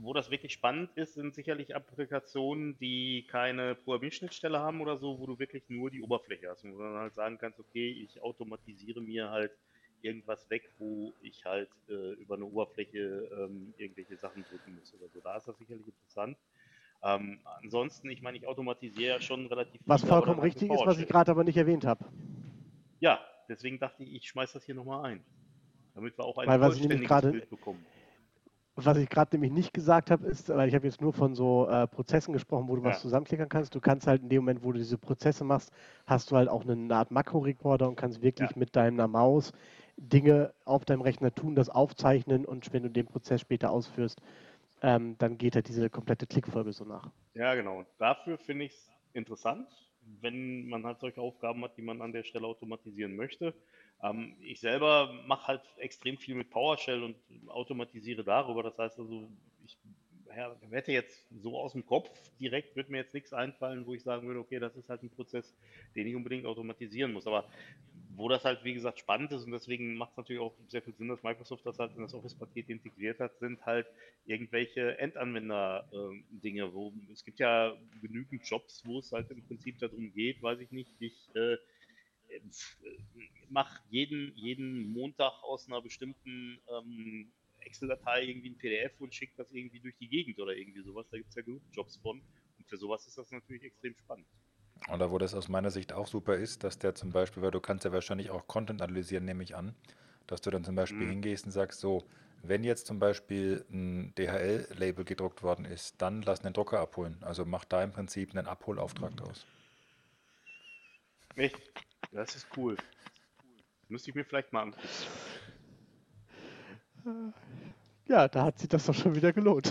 Wo das wirklich spannend ist, sind sicherlich Applikationen, die keine Programmierschnittstelle haben oder so, wo du wirklich nur die Oberfläche hast und wo du dann halt sagen kannst, okay, ich automatisiere mir halt irgendwas weg, wo ich halt äh, über eine Oberfläche ähm, irgendwelche Sachen drücken muss oder so. Da ist das sicherlich interessant. Ähm, ansonsten, ich meine, ich automatisiere ja schon relativ Was viel, aber vollkommen halt richtig ist, was ich gerade aber nicht erwähnt habe. Ja, deswegen dachte ich, ich schmeiß das hier nochmal ein. Damit wir auch ein Weil was vollständiges Bild bekommen. Was ich gerade nämlich nicht gesagt habe, ist, weil ich habe jetzt nur von so äh, Prozessen gesprochen, wo du was Ja. zusammenklickern kannst. Du kannst halt in dem Moment, wo du diese Prozesse machst, hast du halt auch eine Art Makro-Recorder und kannst wirklich Ja. mit deiner Maus Dinge auf deinem Rechner tun, das aufzeichnen und wenn du den Prozess später ausführst, ähm, dann geht halt diese komplette Klickfolge so nach. Ja, genau. Dafür finde ich es interessant, wenn man halt solche Aufgaben hat, die man an der Stelle automatisieren möchte. Ähm, ich selber mache halt extrem viel mit PowerShell und automatisiere darüber. Das heißt also, ich hätte jetzt so aus dem Kopf direkt, wird mir jetzt nichts einfallen, wo ich sagen würde, okay, das ist halt ein Prozess, den ich unbedingt automatisieren muss. Aber wo das halt, wie gesagt, spannend ist und deswegen macht es natürlich auch sehr viel Sinn, dass Microsoft das halt in das Office-Paket integriert hat, sind halt irgendwelche Endanwender-Dinge, ähm, wo es gibt ja genügend Jobs, wo es halt im Prinzip darum geht, weiß ich nicht, ich äh, mache jeden, jeden Montag aus einer bestimmten ähm, Excel-Datei irgendwie ein PDF und schicke das irgendwie durch die Gegend oder irgendwie sowas. Da gibt es ja genug Jobs von. Und für sowas ist das natürlich extrem spannend. Oder wo das aus meiner Sicht auch super ist, dass der zum Beispiel, weil du kannst ja wahrscheinlich auch Content analysieren, nehme ich an, dass du dann zum Beispiel mhm. hingehst und sagst, so, wenn jetzt zum Beispiel ein DHL-Label gedruckt worden ist, dann lass den Drucker abholen. Also mach da im Prinzip einen Abholauftrag draus. Echt? Das ist cool. Müsste ich mir vielleicht mal angucken. Ja, da hat sich das doch schon wieder gelohnt.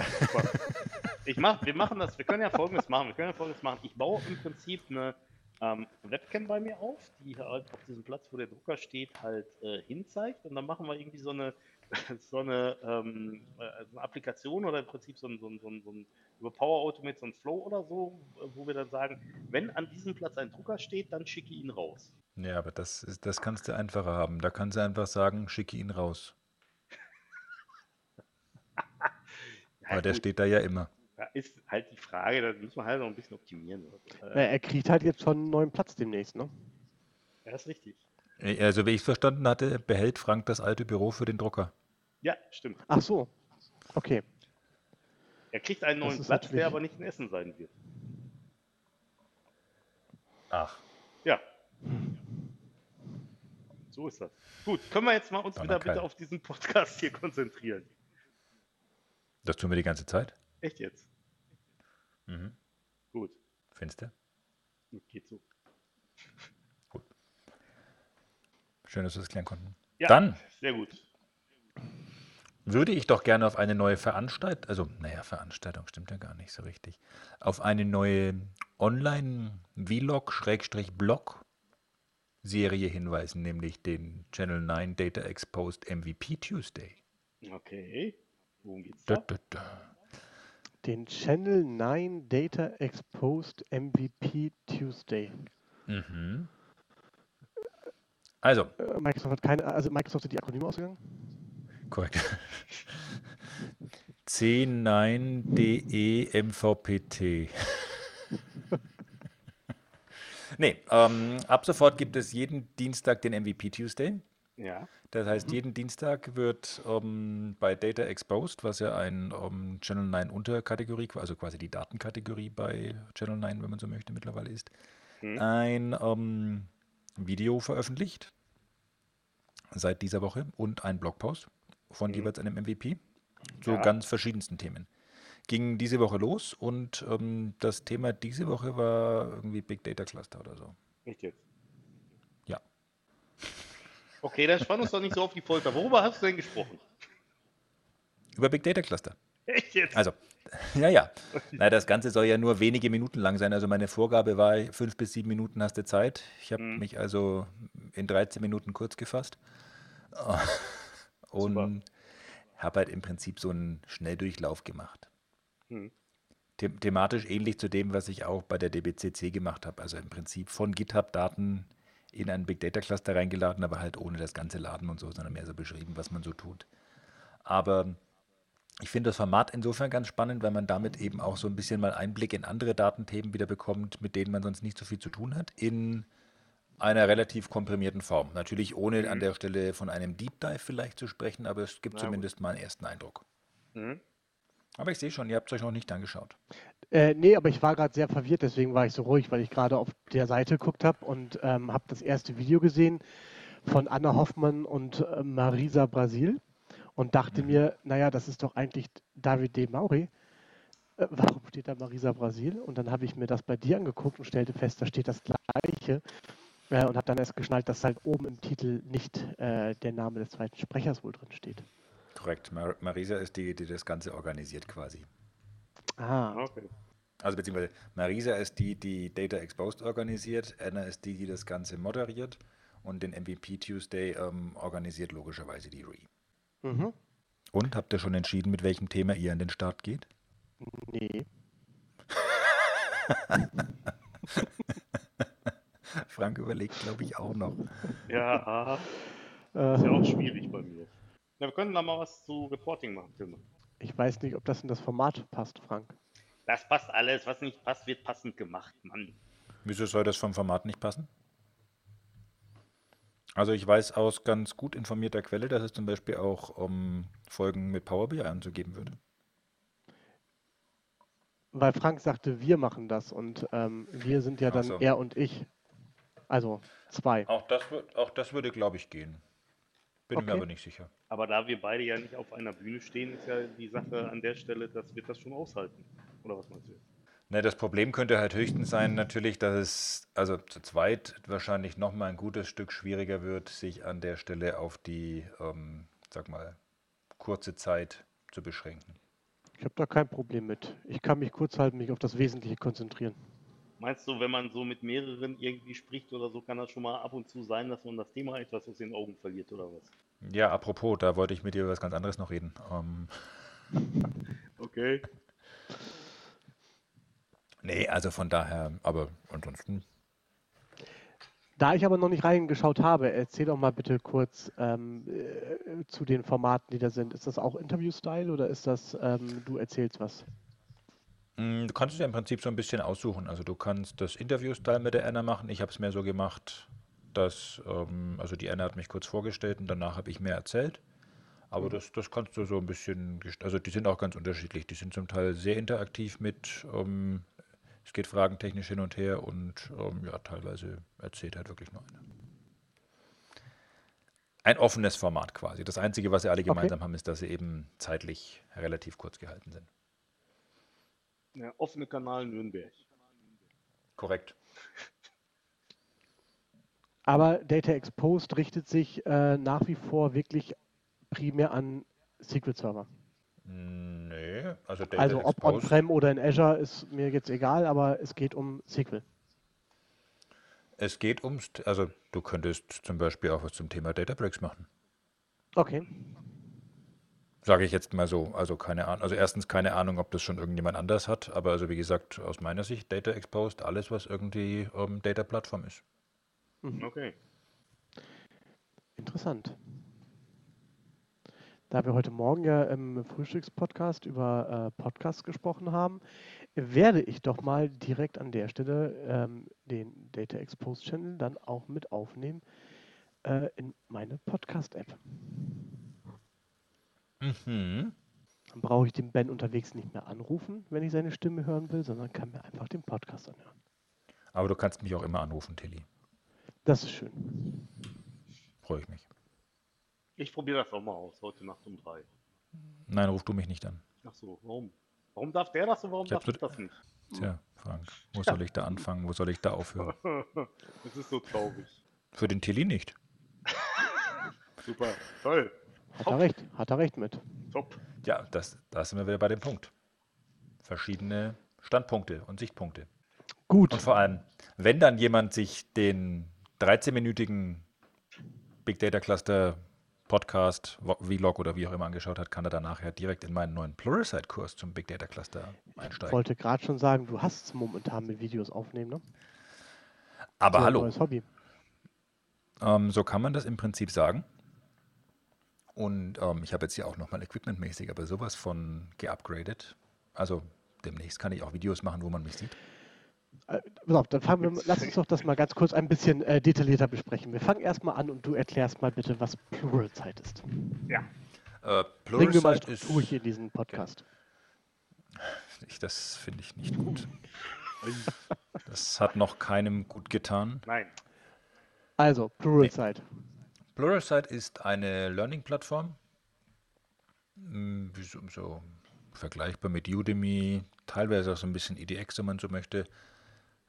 Ich mach, wir machen das, wir können ja folgendes machen. Wir können ja folgendes machen. Ich baue im Prinzip eine ähm, Webcam bei mir auf, die halt auf diesem Platz, wo der Drucker steht, halt äh, hinzeigt. Und dann machen wir irgendwie so eine, so eine, ähm, äh, eine Applikation oder im Prinzip so ein, so ein, so ein, so ein über Power Automate so ein Flow oder so, wo wir dann sagen, wenn an diesem Platz ein Drucker steht, dann schicke ihn raus. Ja, aber das, ist, das kannst du einfacher haben. Da kannst du einfach sagen, schicke ihn raus. ja, aber der gut. steht da ja immer. Da ist halt die Frage, da muss man halt noch ein bisschen optimieren. Ja, er kriegt halt jetzt schon einen neuen Platz demnächst, ne? Ja, ist richtig. Also, wie ich es verstanden hatte, behält Frank das alte Büro für den Drucker. Ja, stimmt. Ach so. Okay. Er kriegt einen neuen Platz, natürlich... der aber nicht in Essen sein wird. Ach. Ja. So ist das. Gut, können wir jetzt mal uns Donner wieder bitte auf diesen Podcast hier konzentrieren. Das tun wir die ganze Zeit? Echt jetzt? Mhm. Gut. Findest du? Geht so. Gut. Schön, dass wir das klären konnten. Ja, Dann. Sehr gut. Würde ich doch gerne auf eine neue Veranstaltung, also, naja, Veranstaltung stimmt ja gar nicht so richtig, auf eine neue Online-Vlog-Blog-Serie hinweisen, nämlich den Channel 9 Data Exposed MVP Tuesday. Okay. Worum geht's da? da, da, da den Channel 9 Data Exposed MVP Tuesday. Mhm. Also. Äh, Microsoft hat keine, also Microsoft hat die Akronyme ausgegangen? Korrekt. C9DE MVPT. nee, ähm, ab sofort gibt es jeden Dienstag den MVP Tuesday. Ja. Das heißt, mhm. jeden Dienstag wird ähm, bei Data Exposed, was ja ein ähm, Channel 9 Unterkategorie, also quasi die Datenkategorie bei Channel 9, wenn man so möchte, mittlerweile ist, mhm. ein ähm, Video veröffentlicht seit dieser Woche und ein Blogpost von mhm. jeweils einem MVP zu ja. ganz verschiedensten Themen. Ging diese Woche los und das Thema diese Woche war irgendwie Big Data Cluster oder so. Echt jetzt? Okay, dann spann uns doch nicht so auf die Folter. Worüber hast du denn gesprochen? Über Big Data Cluster. Echt jetzt? Also, ja, ja. Na, das Ganze soll ja nur wenige Minuten lang sein. Also meine Vorgabe war, fünf bis sieben Minuten hast du Zeit. Ich habe mhm. mich also in 13 Minuten kurz gefasst. Und habe halt im Prinzip so einen Schnelldurchlauf gemacht. Mhm. The thematisch ähnlich zu dem, was ich auch bei der DBCC gemacht habe. Also im Prinzip von GitHub-Daten in einen Big Data Cluster reingeladen, aber halt ohne das ganze Laden und so, sondern mehr so beschrieben, was man so tut. Aber ich finde das Format insofern ganz spannend, weil man damit eben auch so ein bisschen mal Einblick in andere Datenthemen wieder bekommt, mit denen man sonst nicht so viel zu tun hat, in einer relativ komprimierten Form. Natürlich ohne mhm. an der Stelle von einem Deep Dive vielleicht zu sprechen, aber es gibt Na, zumindest mal einen ersten Eindruck. Mhm. Aber ich sehe schon, ihr habt es euch noch nicht angeschaut. Äh, nee, aber ich war gerade sehr verwirrt, deswegen war ich so ruhig, weil ich gerade auf der Seite geguckt habe und ähm, habe das erste Video gesehen von Anna Hoffmann und äh, Marisa Brasil und dachte mhm. mir, naja, das ist doch eigentlich David D. Mauri. Äh, warum steht da Marisa Brasil? Und dann habe ich mir das bei dir angeguckt und stellte fest, da steht das Gleiche. Äh, und habe dann erst geschnallt, dass halt oben im Titel nicht äh, der Name des zweiten Sprechers wohl drin steht. Korrekt. Mar Marisa ist die, die das Ganze organisiert quasi. Ah. Okay. Also beziehungsweise Marisa ist die, die Data Exposed organisiert, Anna ist die, die das Ganze moderiert und den MVP Tuesday ähm, organisiert logischerweise die Re. Mhm. Und habt ihr schon entschieden, mit welchem Thema ihr an den Start geht? Nee. Frank überlegt, glaube ich, auch noch. Ja, aha. Ist ja auch schwierig bei mir. Ja, wir können da mal was zu Reporting machen, Tim. ich weiß nicht, ob das in das Format passt, Frank. Das passt alles. Was nicht passt, wird passend gemacht, Mann. Wieso soll das vom Format nicht passen? Also ich weiß aus ganz gut informierter Quelle, dass es zum Beispiel auch um Folgen mit Power BI anzugeben würde. Weil Frank sagte, wir machen das und ähm, wir sind ja dann so. er und ich. Also zwei. Auch das, auch das würde, glaube ich, gehen. Bin mir Okay. aber nicht sicher. Aber da wir beide ja nicht auf einer Bühne stehen, ist ja die Sache an der Stelle, dass wir das schon aushalten. Oder was meinst du? Ne, das Problem könnte halt höchstens sein, natürlich, dass es also zu zweit wahrscheinlich nochmal ein gutes Stück schwieriger wird, sich an der Stelle auf die, ähm, sag mal, kurze Zeit zu beschränken. Ich habe da kein Problem mit. Ich kann mich kurz halten, mich auf das Wesentliche konzentrieren. Meinst du, wenn man so mit mehreren irgendwie spricht oder so, kann das schon mal ab und zu sein, dass man das Thema etwas aus den Augen verliert oder was? Ja, apropos, da wollte ich mit dir über was ganz anderes noch reden. Ähm, Okay. nee, also von daher, aber ansonsten, Da ich aber noch nicht reingeschaut habe, erzähl doch mal bitte kurz ähm, äh, zu den Formaten, die da sind. Ist das auch Interview-Style oder ist das, ähm, du erzählst was? Mm, Du kannst es ja im Prinzip so ein bisschen aussuchen. Also du kannst das Interview-Style mit der Anna machen. Ich habe es mehr so gemacht, dass, ähm, also die Anna hat mich kurz vorgestellt und danach habe ich mehr erzählt. Aber das, das kannst du so ein bisschen, also die sind auch ganz unterschiedlich. Die sind zum Teil sehr interaktiv mit, ähm, es geht fragentechnisch hin und her und ähm, ja, teilweise erzählt halt wirklich nur einer. Ein offenes Format quasi. Das Einzige, was sie alle gemeinsam haben, ist, dass sie eben zeitlich relativ kurz gehalten sind. Ja, offene Kanal Nürnberg. Korrekt. Aber Data Exposed richtet sich äh, nach wie vor wirklich primär an SQL-Server. Nee, also Data Also ob on-prem oder in Azure ist mir jetzt egal, aber es geht um SQL. es geht ums, also du könntest zum Beispiel auch was zum Thema Databricks machen. Okay. Sage ich jetzt mal so. Also keine Ahnung. Also erstens keine Ahnung, ob das schon irgendjemand anders hat, aber also wie gesagt, aus meiner Sicht Data Exposed, alles was irgendwie ähm, Data Plattform ist. Okay. Interessant. Da wir heute Morgen ja im Frühstückspodcast über äh, Podcasts gesprochen haben, werde ich doch mal direkt an der Stelle ähm, den Data Exposed Channel dann auch mit aufnehmen äh, in meine Podcast-App. Mhm. Dann brauche ich den Ben unterwegs nicht mehr anrufen, wenn ich seine Stimme hören will, sondern kann mir einfach den Podcast anhören. Aber du kannst mich auch immer anrufen, Tilly. Das ist schön. Freue ich mich. Ich probiere das auch mal aus, heute Nacht um drei. Nein, ruf du mich nicht an. Ach so, warum? Warum darf der das und warum Ich darf ich das nicht? Tja, Frank, wo soll ich da anfangen? Wo soll ich da aufhören? Das ist so traurig. Für den Tilly nicht. Super, toll, Hat er recht, hat er recht mit. top. Ja, das, da sind wir wieder bei dem Punkt. Verschiedene Standpunkte und Sichtpunkte. Gut. Und vor allem, wenn dann jemand sich den 13-minütigen Big Data Cluster Podcast, Vlog oder wie auch immer angeschaut hat, kann er danach ja direkt in meinen neuen Pluralsight-Kurs zum Big Data Cluster Ich einsteigen. wollte gerade schon sagen, du hast es momentan mit Videos aufnehmen, ne? Aber ja ein hallo, Neues Hobby. ähm, so kann man das im Prinzip sagen. Und ähm, ich habe jetzt hier auch nochmal equipmentmäßig, aber sowas von geupgradet. Also demnächst kann ich auch Videos machen, wo man mich sieht. Äh, auf, dann fangen wir, lass uns doch das mal ganz kurz ein bisschen äh, detaillierter besprechen. Wir fangen erstmal an und du erklärst mal bitte, was Pluralsight ist. Ja, Äh, Bringen wir mal Pluralsight ist, Struktur hier in diesen Podcast. ich, das finde ich nicht gut. Das hat noch keinem gut getan. nein. Also, Pluralsight. Pluralsight ist eine Learning-Plattform, mm, so, so vergleichbar mit Udemy, teilweise auch so ein bisschen EDX, wenn man so möchte,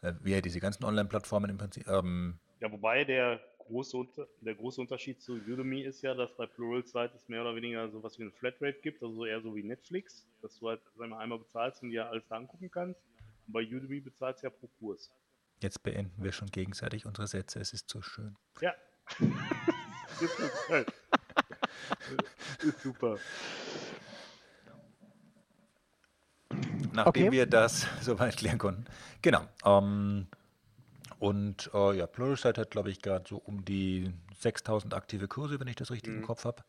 äh, wie ja diese ganzen Online-Plattformen im Prinzip. Ähm, Ja, wobei der große, der große Unterschied zu Udemy ist ja, dass bei Pluralsight es mehr oder weniger sowas wie eine Flatrate gibt, also eher so wie Netflix, dass du halt sag mal, einmal bezahlst und dir alles da angucken kannst. Und bei Udemy bezahlst du ja pro Kurs. jetzt beenden wir schon gegenseitig unsere Sätze, es ist so schön. Ja. geil. ist super. Nachdem Okay. wir das soweit klären konnten. Genau. Ähm, Und äh, ja, Pluralsight hat, glaube ich, gerade so um die 6000 aktive Kurse, wenn ich das richtig im Kopf habe.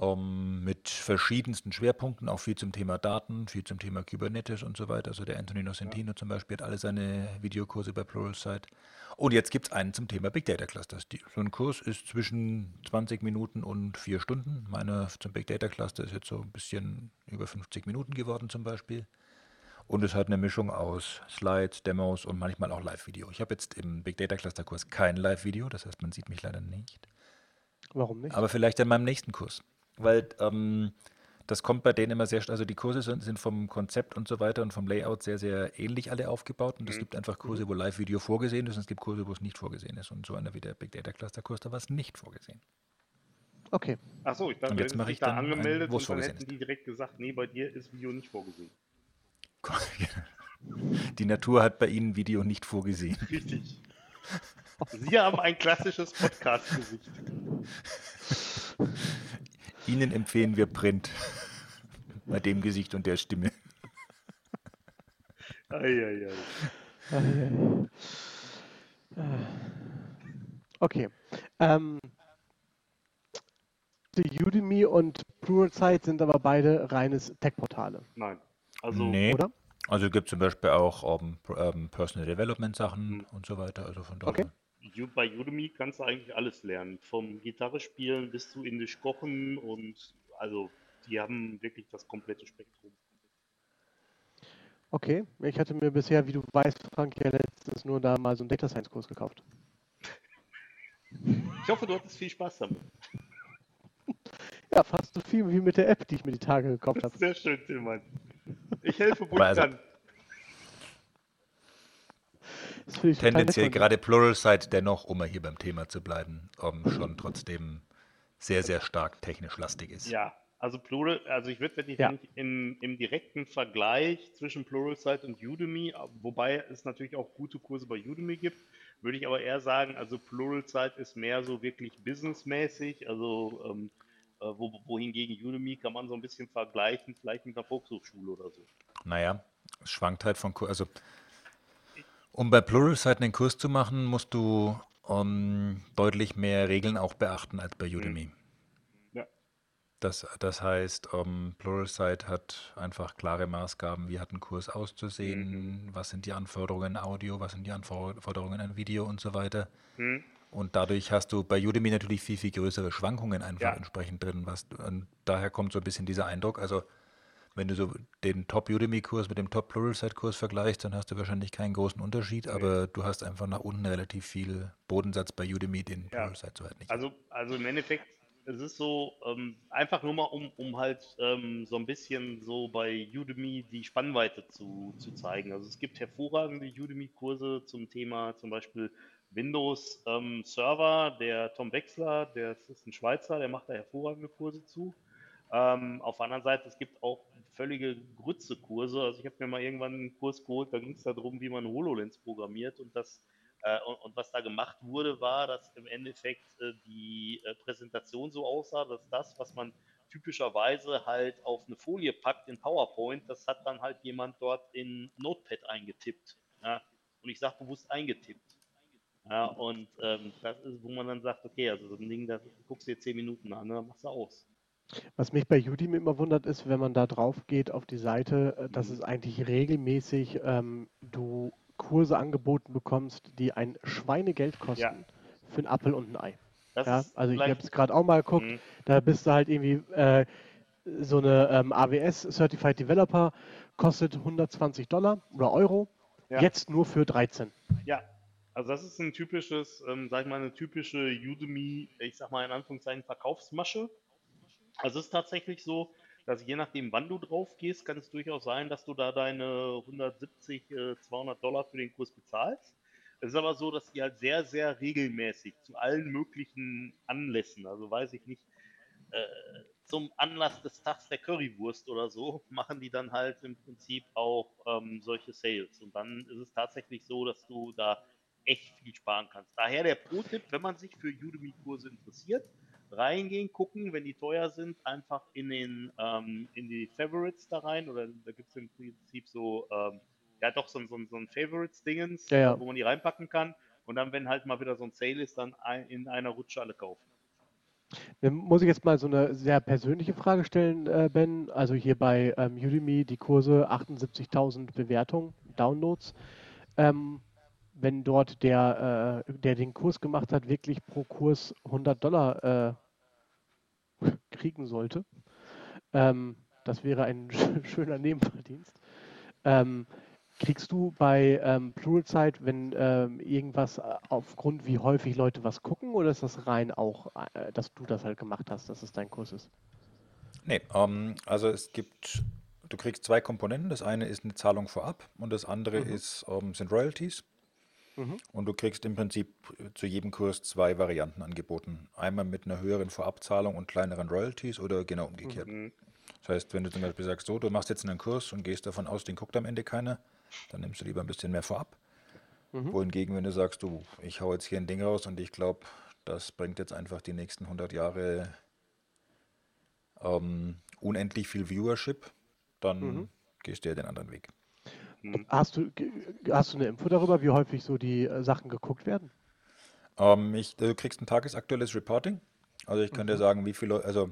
Ähm, mit verschiedensten Schwerpunkten, auch viel zum Thema Daten, viel zum Thema Kubernetes und so weiter. Also der Anthony Nocentino zum Beispiel hat alle seine Videokurse bei Pluralsight. Und jetzt gibt es einen zum Thema Big Data Clusters. Die, so ein Kurs ist zwischen 20 Minuten und 4 Stunden. Meiner zum Big Data Cluster ist jetzt so ein bisschen über 50 Minuten geworden zum Beispiel. Und es hat eine Mischung aus Slides, Demos und manchmal auch Live-Video. Ich habe jetzt im Big Data Cluster Kurs kein Live-Video, das heißt, man sieht mich leider nicht. Warum nicht? Aber vielleicht in meinem nächsten Kurs. Weil ähm, das kommt bei denen immer sehr, st- also die Kurse sind, sind vom Konzept und so weiter und vom Layout sehr, sehr ähnlich alle aufgebaut. Und es gibt einfach Kurse, wo Live-Video vorgesehen ist und es gibt Kurse, wo es nicht vorgesehen ist. Und so einer wie der Big Data Cluster Kurs, da war es nicht vorgesehen. Okay. Achso, ich dachte, jetzt mache ich da dann einen, angemeldet wo es und dann vorgesehen hätten ist. die direkt gesagt, nee, bei dir ist Video nicht vorgesehen. Die Natur hat bei Ihnen Video nicht vorgesehen. Richtig. Sie haben ein klassisches Podcast-Gesicht. Ihnen empfehlen wir Print. Bei dem Gesicht und der Stimme. Eieiei. Okay. Ähm, die Udemy und Pluralsight sind aber beide reines Tech-Portale, Nein. Also, nee. oder? Also gibt zum Beispiel auch ähm, P- ähm, Personal Development Sachen Mhm. und so weiter. Also von daher. Okay. Bei Udemy kannst du eigentlich alles lernen. Vom Gitarre spielen bis zu indisch kochen und also die haben wirklich das komplette Spektrum. Okay. Ich hatte mir bisher, wie du weißt, Frank, ja letztens nur da mal so einen Data Science Kurs gekauft. Ich hoffe, du hattest viel Spaß damit. Ja, fast so viel wie mit der App, die ich mir die Tage gekauft habe. Sehr schön, Tillmann. Ich helfe, wo Aber ich kann. Das finde ich total nett Tendenziell gerade Pluralsight dennoch, um mal hier beim Thema zu bleiben, ähm, schon trotzdem sehr, sehr stark technisch lastig ist. Ja, also Plural, also ich würde wirklich Ja. nicht in, im direkten Vergleich zwischen Pluralsight und Udemy, wobei es natürlich auch gute Kurse bei Udemy gibt, würde ich aber eher sagen, also Pluralsight ist mehr so wirklich businessmäßig, also ähm, äh, wo, wohingegen Udemy kann man so ein bisschen vergleichen, vielleicht mit einer Volkshochschule oder so. Naja, es schwankt halt von Kurs. Also, um bei Pluralsight einen Kurs zu machen, musst du ähm, deutlich mehr Regeln auch beachten als bei Udemy. Ja. Das, das heißt, ähm, Pluralsight hat einfach klare Maßgaben, wie hat ein Kurs auszusehen, was sind die Anforderungen an Audio, was sind die Anforderungen an Video und so weiter. Hm? Und dadurch hast du bei Udemy natürlich viel, viel größere Schwankungen einfach Ja. entsprechend drin. Was, und daher kommt so ein bisschen dieser Eindruck. Also, wenn du so den Top-Udemy-Kurs mit dem Top-Pluralsight-Kurs vergleichst, dann hast du wahrscheinlich keinen großen Unterschied, aber du hast einfach nach unten relativ viel Bodensatz bei Udemy, den Ja. Pluralsight so halt nicht. Also, also im Endeffekt, es ist so, ähm, einfach nur mal, um, um halt ähm, so ein bisschen so bei Udemy die Spannweite zu, zu zeigen. Also es gibt hervorragende Udemy-Kurse zum Thema zum Beispiel Windows ähm, Server, der Tom Wechsler, der ist ein Schweizer, der macht da hervorragende Kurse zu. Ähm, auf der anderen Seite, es gibt auch völlige Grütze-Kurse. Also ich habe mir mal irgendwann einen Kurs geholt, da ging es darum, wie man HoloLens programmiert und das äh, und, und was da gemacht wurde, war, dass im Endeffekt äh, die äh, Präsentation so aussah, dass das, was man typischerweise halt auf eine Folie packt in PowerPoint, das hat dann halt jemand dort in Notepad eingetippt. Ja? Und ich sage bewusst eingetippt. Ja, und ähm, das ist, wo man dann sagt, okay, also so ein Ding, da guckst du dir zehn Minuten an, dann machst du aus. Was mich bei Udemy immer wundert, ist, wenn man da drauf geht auf die Seite, äh, dass es eigentlich regelmäßig ähm, du Kurse angeboten bekommst, die ein Schweinegeld kosten Ja. für einen Apfel und ein Ei. Das Ja, ist also ich vielleicht- habe es gerade auch mal geguckt, Mhm. da bist du halt irgendwie äh, so eine ähm, AWS Certified Developer kostet 120 Dollar oder Euro, Ja. jetzt nur für 13. Ja, also das ist ein typisches, ähm, sag ich mal, eine typische Udemy, ich sag mal in Anführungszeichen, Verkaufsmasche. Also es ist tatsächlich so, dass je nachdem, wann du drauf gehst, kann es durchaus sein, dass du da deine 170, äh, 200 Dollar für den Kurs bezahlst. Es ist aber so, dass die halt sehr, sehr regelmäßig zu allen möglichen Anlässen, also weiß ich nicht, äh, zum Anlass des Tags der Currywurst oder so, machen die dann halt im Prinzip auch ähm, solche Sales. Und dann ist es tatsächlich so, dass du da echt viel sparen kannst. Daher der Pro-Tipp, wenn man sich für Udemy-Kurse interessiert, reingehen, gucken, wenn die teuer sind, einfach in den ähm, in die Favorites da rein oder da gibt es im Prinzip so ähm, ja doch so, ein- so, so ein Favorites-Dingens, Ja, ja. wo man die reinpacken kann. Und dann, wenn halt mal wieder so ein Sale ist, dann ein, in einer Rutsche alle kaufen. Dann muss ich jetzt mal so eine sehr persönliche Frage stellen, äh, Ben. Also hier bei ähm, Udemy die Kurse 78.000 Bewertungen, Downloads. Ähm, wenn dort der, äh, der den Kurs gemacht hat, wirklich pro Kurs 100 Dollar äh, kriegen sollte, ähm, das wäre ein sch- schöner Nebenverdienst. Ähm, kriegst du bei ähm, Pluralsight, wenn ähm, irgendwas äh, aufgrund wie häufig Leute was gucken, oder ist das rein auch, äh, dass du das halt gemacht hast, dass es dein Kurs ist? Nee, ähm, also es gibt, du kriegst zwei Komponenten. Das eine ist eine Zahlung vorab und das andere ist, ähm, sind Royalties. Mhm. Und du kriegst im Prinzip zu jedem Kurs zwei Varianten angeboten. Einmal mit einer höheren Vorabzahlung und kleineren Royalties oder genau umgekehrt. Mhm. Das heißt, wenn du zum Beispiel sagst, so, du machst jetzt einen Kurs und gehst davon aus, den guckt am Ende keiner, dann nimmst du lieber ein bisschen mehr vorab. Mhm. Wohingegen, wenn du sagst, du, ich hau jetzt hier ein Ding raus und ich glaube, das bringt jetzt einfach die nächsten 100 Jahre ähm, unendlich viel Viewership, dann Mhm. gehst du ja den anderen Weg. Mhm. Hast du, hast du eine Info darüber, wie häufig so die äh, Sachen geguckt werden? Ähm, ich, du kriegst ein tagesaktuelles Reporting. Also ich kann dir sagen, wie viele Leute, also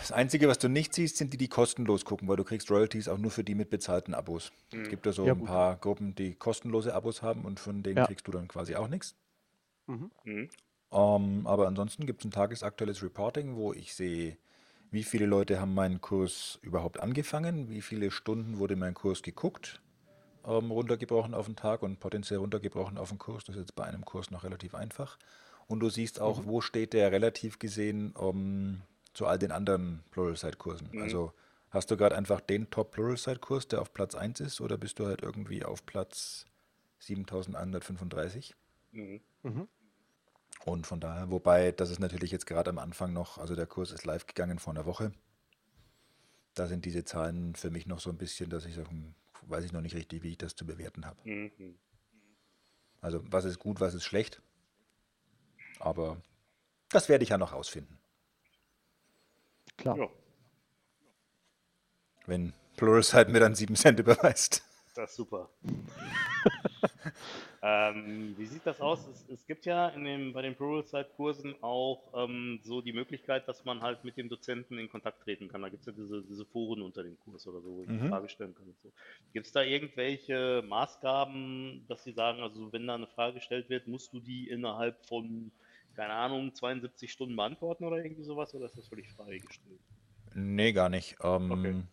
das Einzige, was du nicht siehst, sind die, die kostenlos gucken, weil du kriegst Royalties auch nur für die mit bezahlten Abos. Es gibt ja so Ja, ein gut. paar Gruppen, die kostenlose Abos haben und von denen Ja. kriegst du dann quasi auch nichts. Mhm. Mhm. Ähm, aber ansonsten gibt es ein tagesaktuelles Reporting, wo ich sehe, wie viele Leute haben meinen Kurs überhaupt angefangen, wie viele Stunden wurde mein Kurs geguckt, ähm, runtergebrochen auf den Tag und potenziell runtergebrochen auf den Kurs. Das ist jetzt bei einem Kurs noch relativ einfach. Und du siehst auch, wo steht der relativ gesehen ähm, zu all den anderen Pluralsight-Kursen. Also hast du gerade einfach den Top-Pluralsight-Kurs, der auf Platz 1 ist, oder bist du halt irgendwie auf Platz 7135? Mhm. Mhm. Und von daher, wobei, das ist natürlich jetzt gerade am Anfang noch, also der Kurs ist live gegangen vor einer Woche. Da sind diese Zahlen für mich noch so ein bisschen, dass ich sage, hm, weiß ich noch nicht richtig, wie ich das zu bewerten habe. Mhm. Also was ist gut, was ist schlecht. Aber das werde ich ja noch rausfinden, Klar. Ja, wenn Pluralsight mir dann 7 Cent überweist. das ist super. ähm, wie sieht das aus? Es, es gibt ja dem, bei den Pluralsight-Kursen auch ähm, so die Möglichkeit, dass man halt mit dem Dozenten in Kontakt treten kann. Da gibt es ja diese, diese Foren unter dem Kurs oder so, wo ich eine Mhm. Frage stellen kann. So. Gibt es da irgendwelche Maßgaben, dass Sie sagen, also wenn da eine Frage gestellt wird, musst du die innerhalb von, keine Ahnung, 72 Stunden beantworten oder irgendwie sowas? Oder ist das völlig freigestellt? Nee, gar nicht. Ähm, Okay.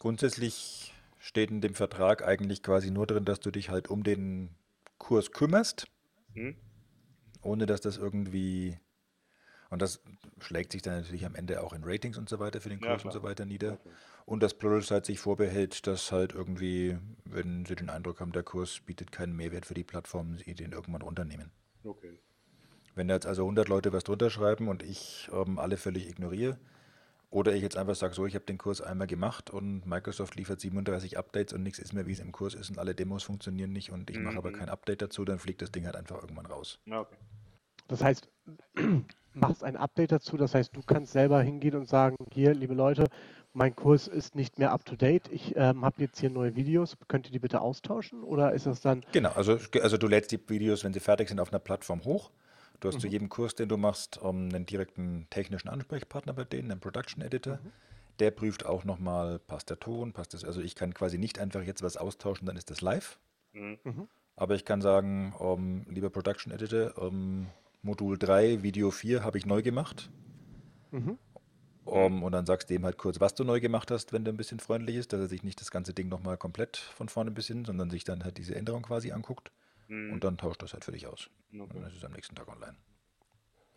Grundsätzlich steht in dem Vertrag eigentlich quasi nur drin, dass du dich halt um den Kurs kümmerst. Hm? ohne dass das irgendwie. Und das schlägt sich dann natürlich am Ende auch in Ratings und so weiter für den Ja, Kurs und klar. so weiter nieder. Okay. Und dass Pluralsight sich vorbehält, dass halt irgendwie, wenn sie den Eindruck haben, der Kurs bietet keinen Mehrwert für die Plattform, sie den irgendwann runternehmen. Okay. Wenn da jetzt also 100 Leute was drunter schreiben und ich ähm, alle völlig ignoriere, oder ich jetzt einfach sage, so, ich habe den Kurs einmal gemacht und Microsoft liefert 37 Updates und nichts ist mehr, wie es im Kurs ist und alle Demos funktionieren nicht und ich mache aber Mhm. kein Update dazu, dann fliegt das Ding halt einfach irgendwann raus. Okay. Das heißt, machst ein Update dazu, das heißt, du kannst selber hingehen und sagen, hier, liebe Leute, mein Kurs ist nicht mehr up to date, ich ähm, habe jetzt hier neue Videos, könnt ihr die bitte austauschen? Oder ist das dann, Genau, also, also du lädst die Videos, wenn sie fertig sind, auf einer Plattform hoch. Du hast zu jedem Kurs, den du machst, ähm, einen direkten technischen Ansprechpartner bei denen, einen Production Editor. Der prüft auch nochmal, passt der Ton, passt das. Also ich kann quasi nicht einfach jetzt was austauschen, dann ist das live. Mhm. Aber ich kann sagen, ähm, lieber Production Editor, ähm, Modul 3, Video 4 habe ich neu gemacht. Mhm. Um, und dann sagst du ihm halt kurz, was du neu gemacht hast, wenn der ein bisschen freundlich ist, dass er sich nicht das ganze Ding nochmal komplett von vorne bis hin, sondern sich dann halt diese Änderung quasi anguckt. Mhm. Und dann tauscht das halt für dich aus. Und Okay. dann ist es am nächsten Tag online.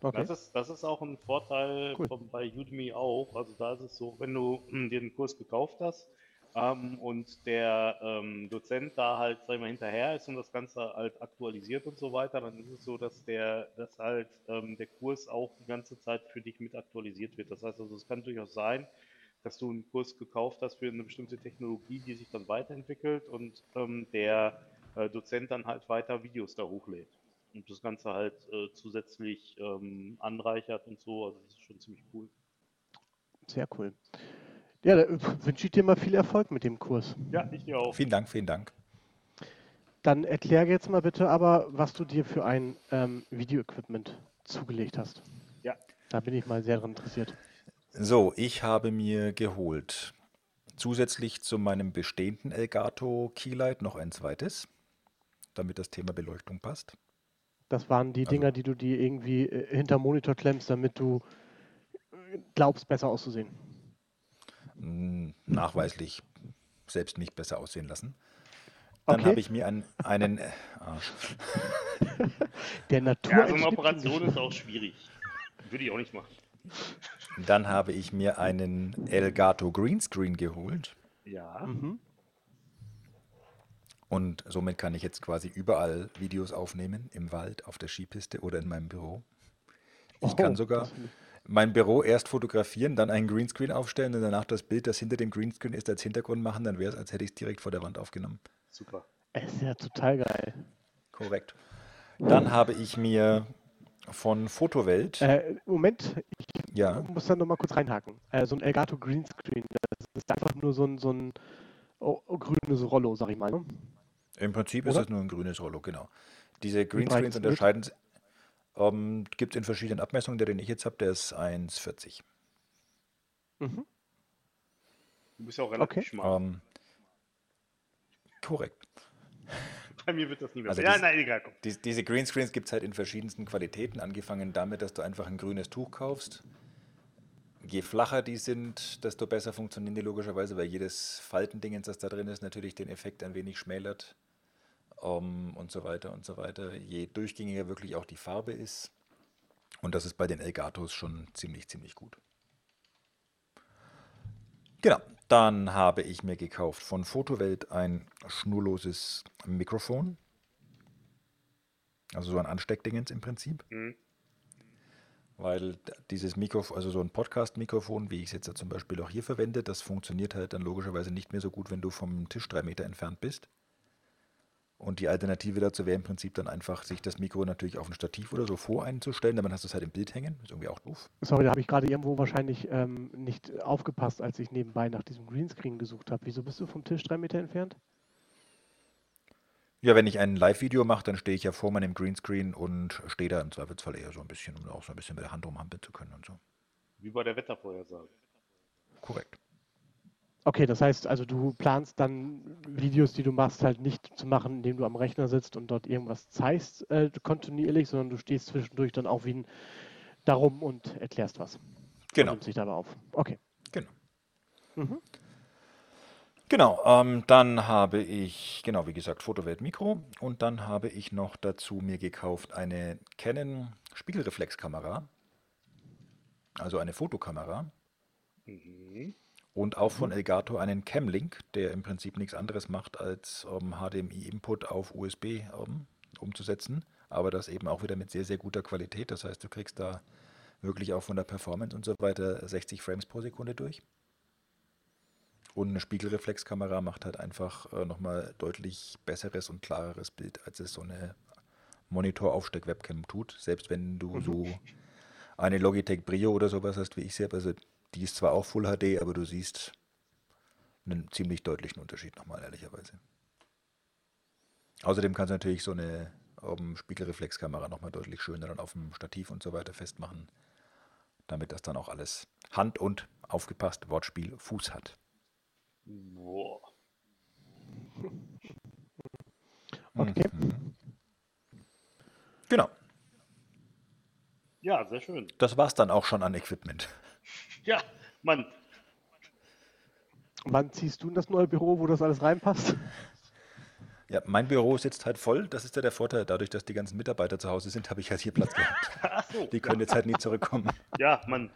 okay, Das, ist, das ist auch ein Vorteil Cool. von, bei Udemy auch. Also da ist es so, wenn du hm, dir den Kurs gekauft hast ähm, und der ähm, Dozent da halt, sag ich mal, hinterher ist und das Ganze halt aktualisiert und so weiter, dann ist es so, dass der, dass halt ähm, der Kurs auch die ganze Zeit für dich mit aktualisiert wird. Das heißt also, es kann durchaus sein, dass du einen Kurs gekauft hast für eine bestimmte Technologie, die sich dann weiterentwickelt und ähm, der äh, Dozent dann halt weiter Videos da hochlädt und das Ganze halt äh, zusätzlich ähm, anreichert und so. Also das ist schon ziemlich cool. sehr cool. Ja, da wünsche ich dir mal viel Erfolg mit dem Kurs. Ja, ich dir auch. Vielen Dank, vielen Dank. Dann erklär jetzt mal bitte aber, was du dir für ein ähm, Video-Equipment zugelegt hast. Ja. Da bin ich mal sehr daran interessiert. So, ich habe mir geholt zusätzlich zu meinem bestehenden Elgato Keylight noch ein zweites, damit das Thema Beleuchtung passt. Das waren die Also- Dinger, die du dir irgendwie äh, hinter Monitor klemmst, damit du äh, glaubst, besser auszusehen. Mm, Nachweislich selbst nicht besser aussehen lassen. Dann Okay. habe ich mir einen, einen äh, Arsch. Der Natur. Ja, so eine entschlüpft Operation ist auch schwierig. Würde ich auch nicht machen. Dann habe ich mir einen Elgato Greenscreen geholt Ja. Mhm. Und somit kann ich jetzt quasi überall Videos aufnehmen, im Wald, auf der Skipiste oder in meinem Büro. Ich Oh, kann sogar mein Büro erst fotografieren, dann einen Greenscreen aufstellen und danach das Bild, das hinter dem Greenscreen ist, als Hintergrund machen. Dann wäre es, als hätte ich es direkt vor der Wand aufgenommen. Super. Es ist ja total geil. Korrekt. Dann habe ich mir von Fotowelt, Äh, Moment, ich ja, muss da nochmal kurz reinhaken. Äh, so ein Elgato Greenscreen, das ist einfach nur so ein, so ein oh, oh, grünes Rollo, sag ich mal. Im Prinzip ist Oder? das nur ein grünes Rollo, genau. Diese Greenscreens ist unterscheiden, ähm, gibt es in verschiedenen Abmessungen. Der, den ich jetzt habe, der ist 1,40. Mhm. Du bist ja auch relativ Okay. schmal. Ähm, korrekt. Bei mir wird das nie mehr. also ja, das- nein, egal. Komm. Dies, diese Greenscreens gibt es halt in verschiedensten Qualitäten, angefangen damit, dass du einfach ein grünes Tuch kaufst. Je flacher die sind, desto besser funktionieren die logischerweise, weil jedes Faltendingens, das da drin ist, natürlich den Effekt ein wenig schmälert ähm, und so weiter und so weiter. Je durchgängiger wirklich auch die Farbe ist. Und das ist bei den Elgatos schon ziemlich, ziemlich gut. Genau, dann habe ich mir gekauft von Fotowelt ein schnurloses Mikrofon. Also so ein Ansteckdingens im Prinzip. Mhm. Weil dieses Mikrofon, also so ein Podcast-Mikrofon, wie ich es jetzt ja zum Beispiel auch hier verwende, das funktioniert halt dann logischerweise nicht mehr so gut, wenn du vom Tisch drei Meter entfernt bist. Und die Alternative dazu wäre im Prinzip dann einfach, sich das Mikro natürlich auf ein Stativ oder so vor einzustellen, dann hast du es halt im Bild hängen. Ist irgendwie auch doof. Sorry, da habe ich gerade irgendwo wahrscheinlich ähm, nicht aufgepasst, als ich nebenbei nach diesem Greenscreen gesucht habe. Wieso bist du vom Tisch drei Meter entfernt? Ja, wenn ich ein Live-Video mache, dann stehe ich ja vor meinem Greenscreen und stehe da im Zweifelsfall eher so ein bisschen, um auch so ein bisschen mit der Hand rumhampeln zu können und so. Wie bei der Wettervorhersage. Korrekt. Okay, das heißt also, du planst dann Videos, die du machst, halt nicht zu machen, indem du am Rechner sitzt und dort irgendwas zeigst, äh, kontinuierlich, sondern du stehst zwischendurch dann auch wie ein darum und erklärst was. Und Genau. nimmst dich dabei auf. Okay. Genau. Mhm. Genau, ähm, dann habe ich, genau wie gesagt, Fotowelt Mikro und dann habe ich noch dazu mir gekauft eine Canon Spiegelreflexkamera, also eine Fotokamera Mhm. Und auch von Elgato einen Camlink, der im Prinzip nichts anderes macht, als ähm, HDMI-Input auf USB ähm, umzusetzen, aber das eben auch wieder mit sehr, sehr guter Qualität. Das heißt, du kriegst da wirklich auch von der Performance und so weiter 60 Frames pro Sekunde durch. Und eine Spiegelreflexkamera macht halt einfach äh, nochmal deutlich besseres und klareres Bild, als es so eine Monitor-Aufsteck-Webcam tut. Selbst wenn du so eine Logitech Brio oder sowas hast, wie ich sie habe. Also die ist zwar auch Full HD, aber du siehst einen ziemlich deutlichen Unterschied nochmal, ehrlicherweise. Außerdem kannst du natürlich so eine ähm, Spiegelreflexkamera nochmal deutlich schöner dann auf dem Stativ und so weiter festmachen, damit das dann auch alles Hand und aufgepasst Wortspiel Fuß hat. Boah. Okay. Genau, Ja, sehr schön. das war's dann auch schon an Equipment. Ja, Mann. Wann ziehst du in das neue Büro, wo das alles reinpasst? Ja, mein Büro sitzt halt voll. Das ist ja der Vorteil. Dadurch, dass die ganzen Mitarbeiter zu Hause sind, habe ich halt hier Platz gehabt. So. Die können jetzt halt nie zurückkommen. Ja, Mann.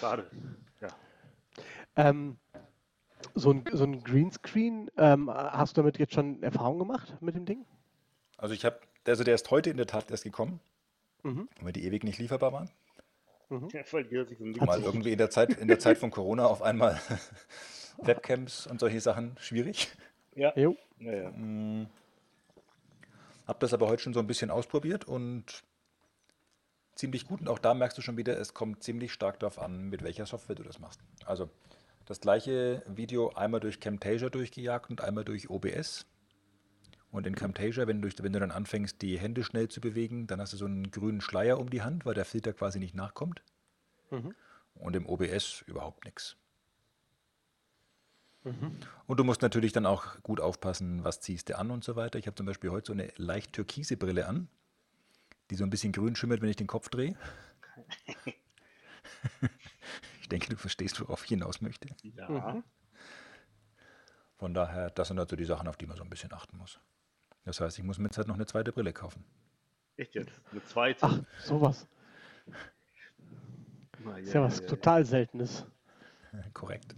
Schade. Ja. Ähm, so ein, so ein Greenscreen, ähm, hast du damit jetzt schon Erfahrung gemacht mit dem Ding? Also ich habe, also der ist heute in der Tat erst gekommen, Mhm. weil die ewig nicht lieferbar waren. Ja, so ein Mal irgendwie in der Zeit, in der Zeit von Corona auf einmal Webcams und solche Sachen schwierig. Ja. Jo. Ja, ja. Habe das aber heute schon so ein bisschen ausprobiert und ziemlich gut. Und auch da merkst du schon wieder, es kommt ziemlich stark darauf an, mit welcher Software du das machst. Also das gleiche Video einmal durch Camtasia durchgejagt und einmal durch OBS. Und in Camtasia, wenn du, wenn du dann anfängst, die Hände schnell zu bewegen, dann hast du so einen grünen Schleier um die Hand, weil der Filter quasi nicht nachkommt. Mhm. Und im OBS überhaupt nichts. Mhm. Und du musst natürlich dann auch gut aufpassen, was ziehst du an und so weiter. Ich habe zum Beispiel heute so eine leicht türkise Brille an, die so ein bisschen grün schimmert, wenn ich den Kopf drehe. ich denke, du verstehst, worauf ich hinaus möchte. Ja. Mhm. Von daher, das sind also die Sachen, auf die man so ein bisschen achten muss. Das heißt, ich muss mir jetzt halt noch eine zweite Brille kaufen. Echt jetzt? Eine zweite? Ach, sowas. Na, Ist ja was total Seltenes. Korrekt.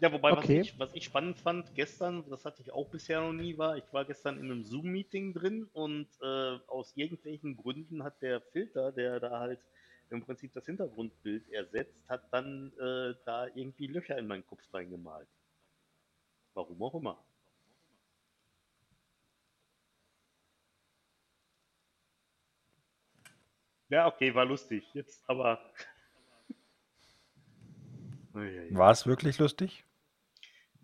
Ja, wobei, Okay. was, ich, was ich spannend fand gestern, das hatte ich auch bisher noch nie, war, ich war gestern in einem Zoom-Meeting drin und äh, aus irgendwelchen Gründen hat der Filter, der da halt im Prinzip das Hintergrundbild ersetzt, hat dann äh, da irgendwie Löcher in meinen Kopf reingemalt. Warum auch immer. Ja, okay, war lustig. Jetzt aber. War es wirklich lustig?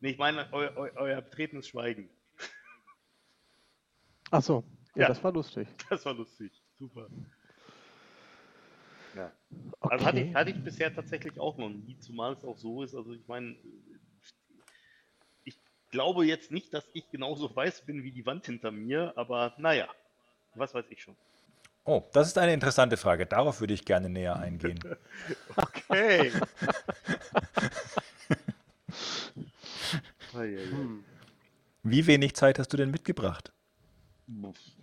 Nee, ich meine eu, eu, euer betretenes Schweigen. Ach so. Ja, Ja. das war lustig. Das war lustig. Super. Ja. Okay. Also hatte ich, hatte ich bisher tatsächlich auch noch nie, zumal es auch so ist. Also ich meine, ich glaube jetzt nicht, dass ich genauso weiß bin wie die Wand hinter mir, aber naja, was weiß ich schon. Oh, das ist eine interessante Frage. Darauf würde ich gerne näher eingehen. Okay. Hm. Wie wenig Zeit hast du denn mitgebracht?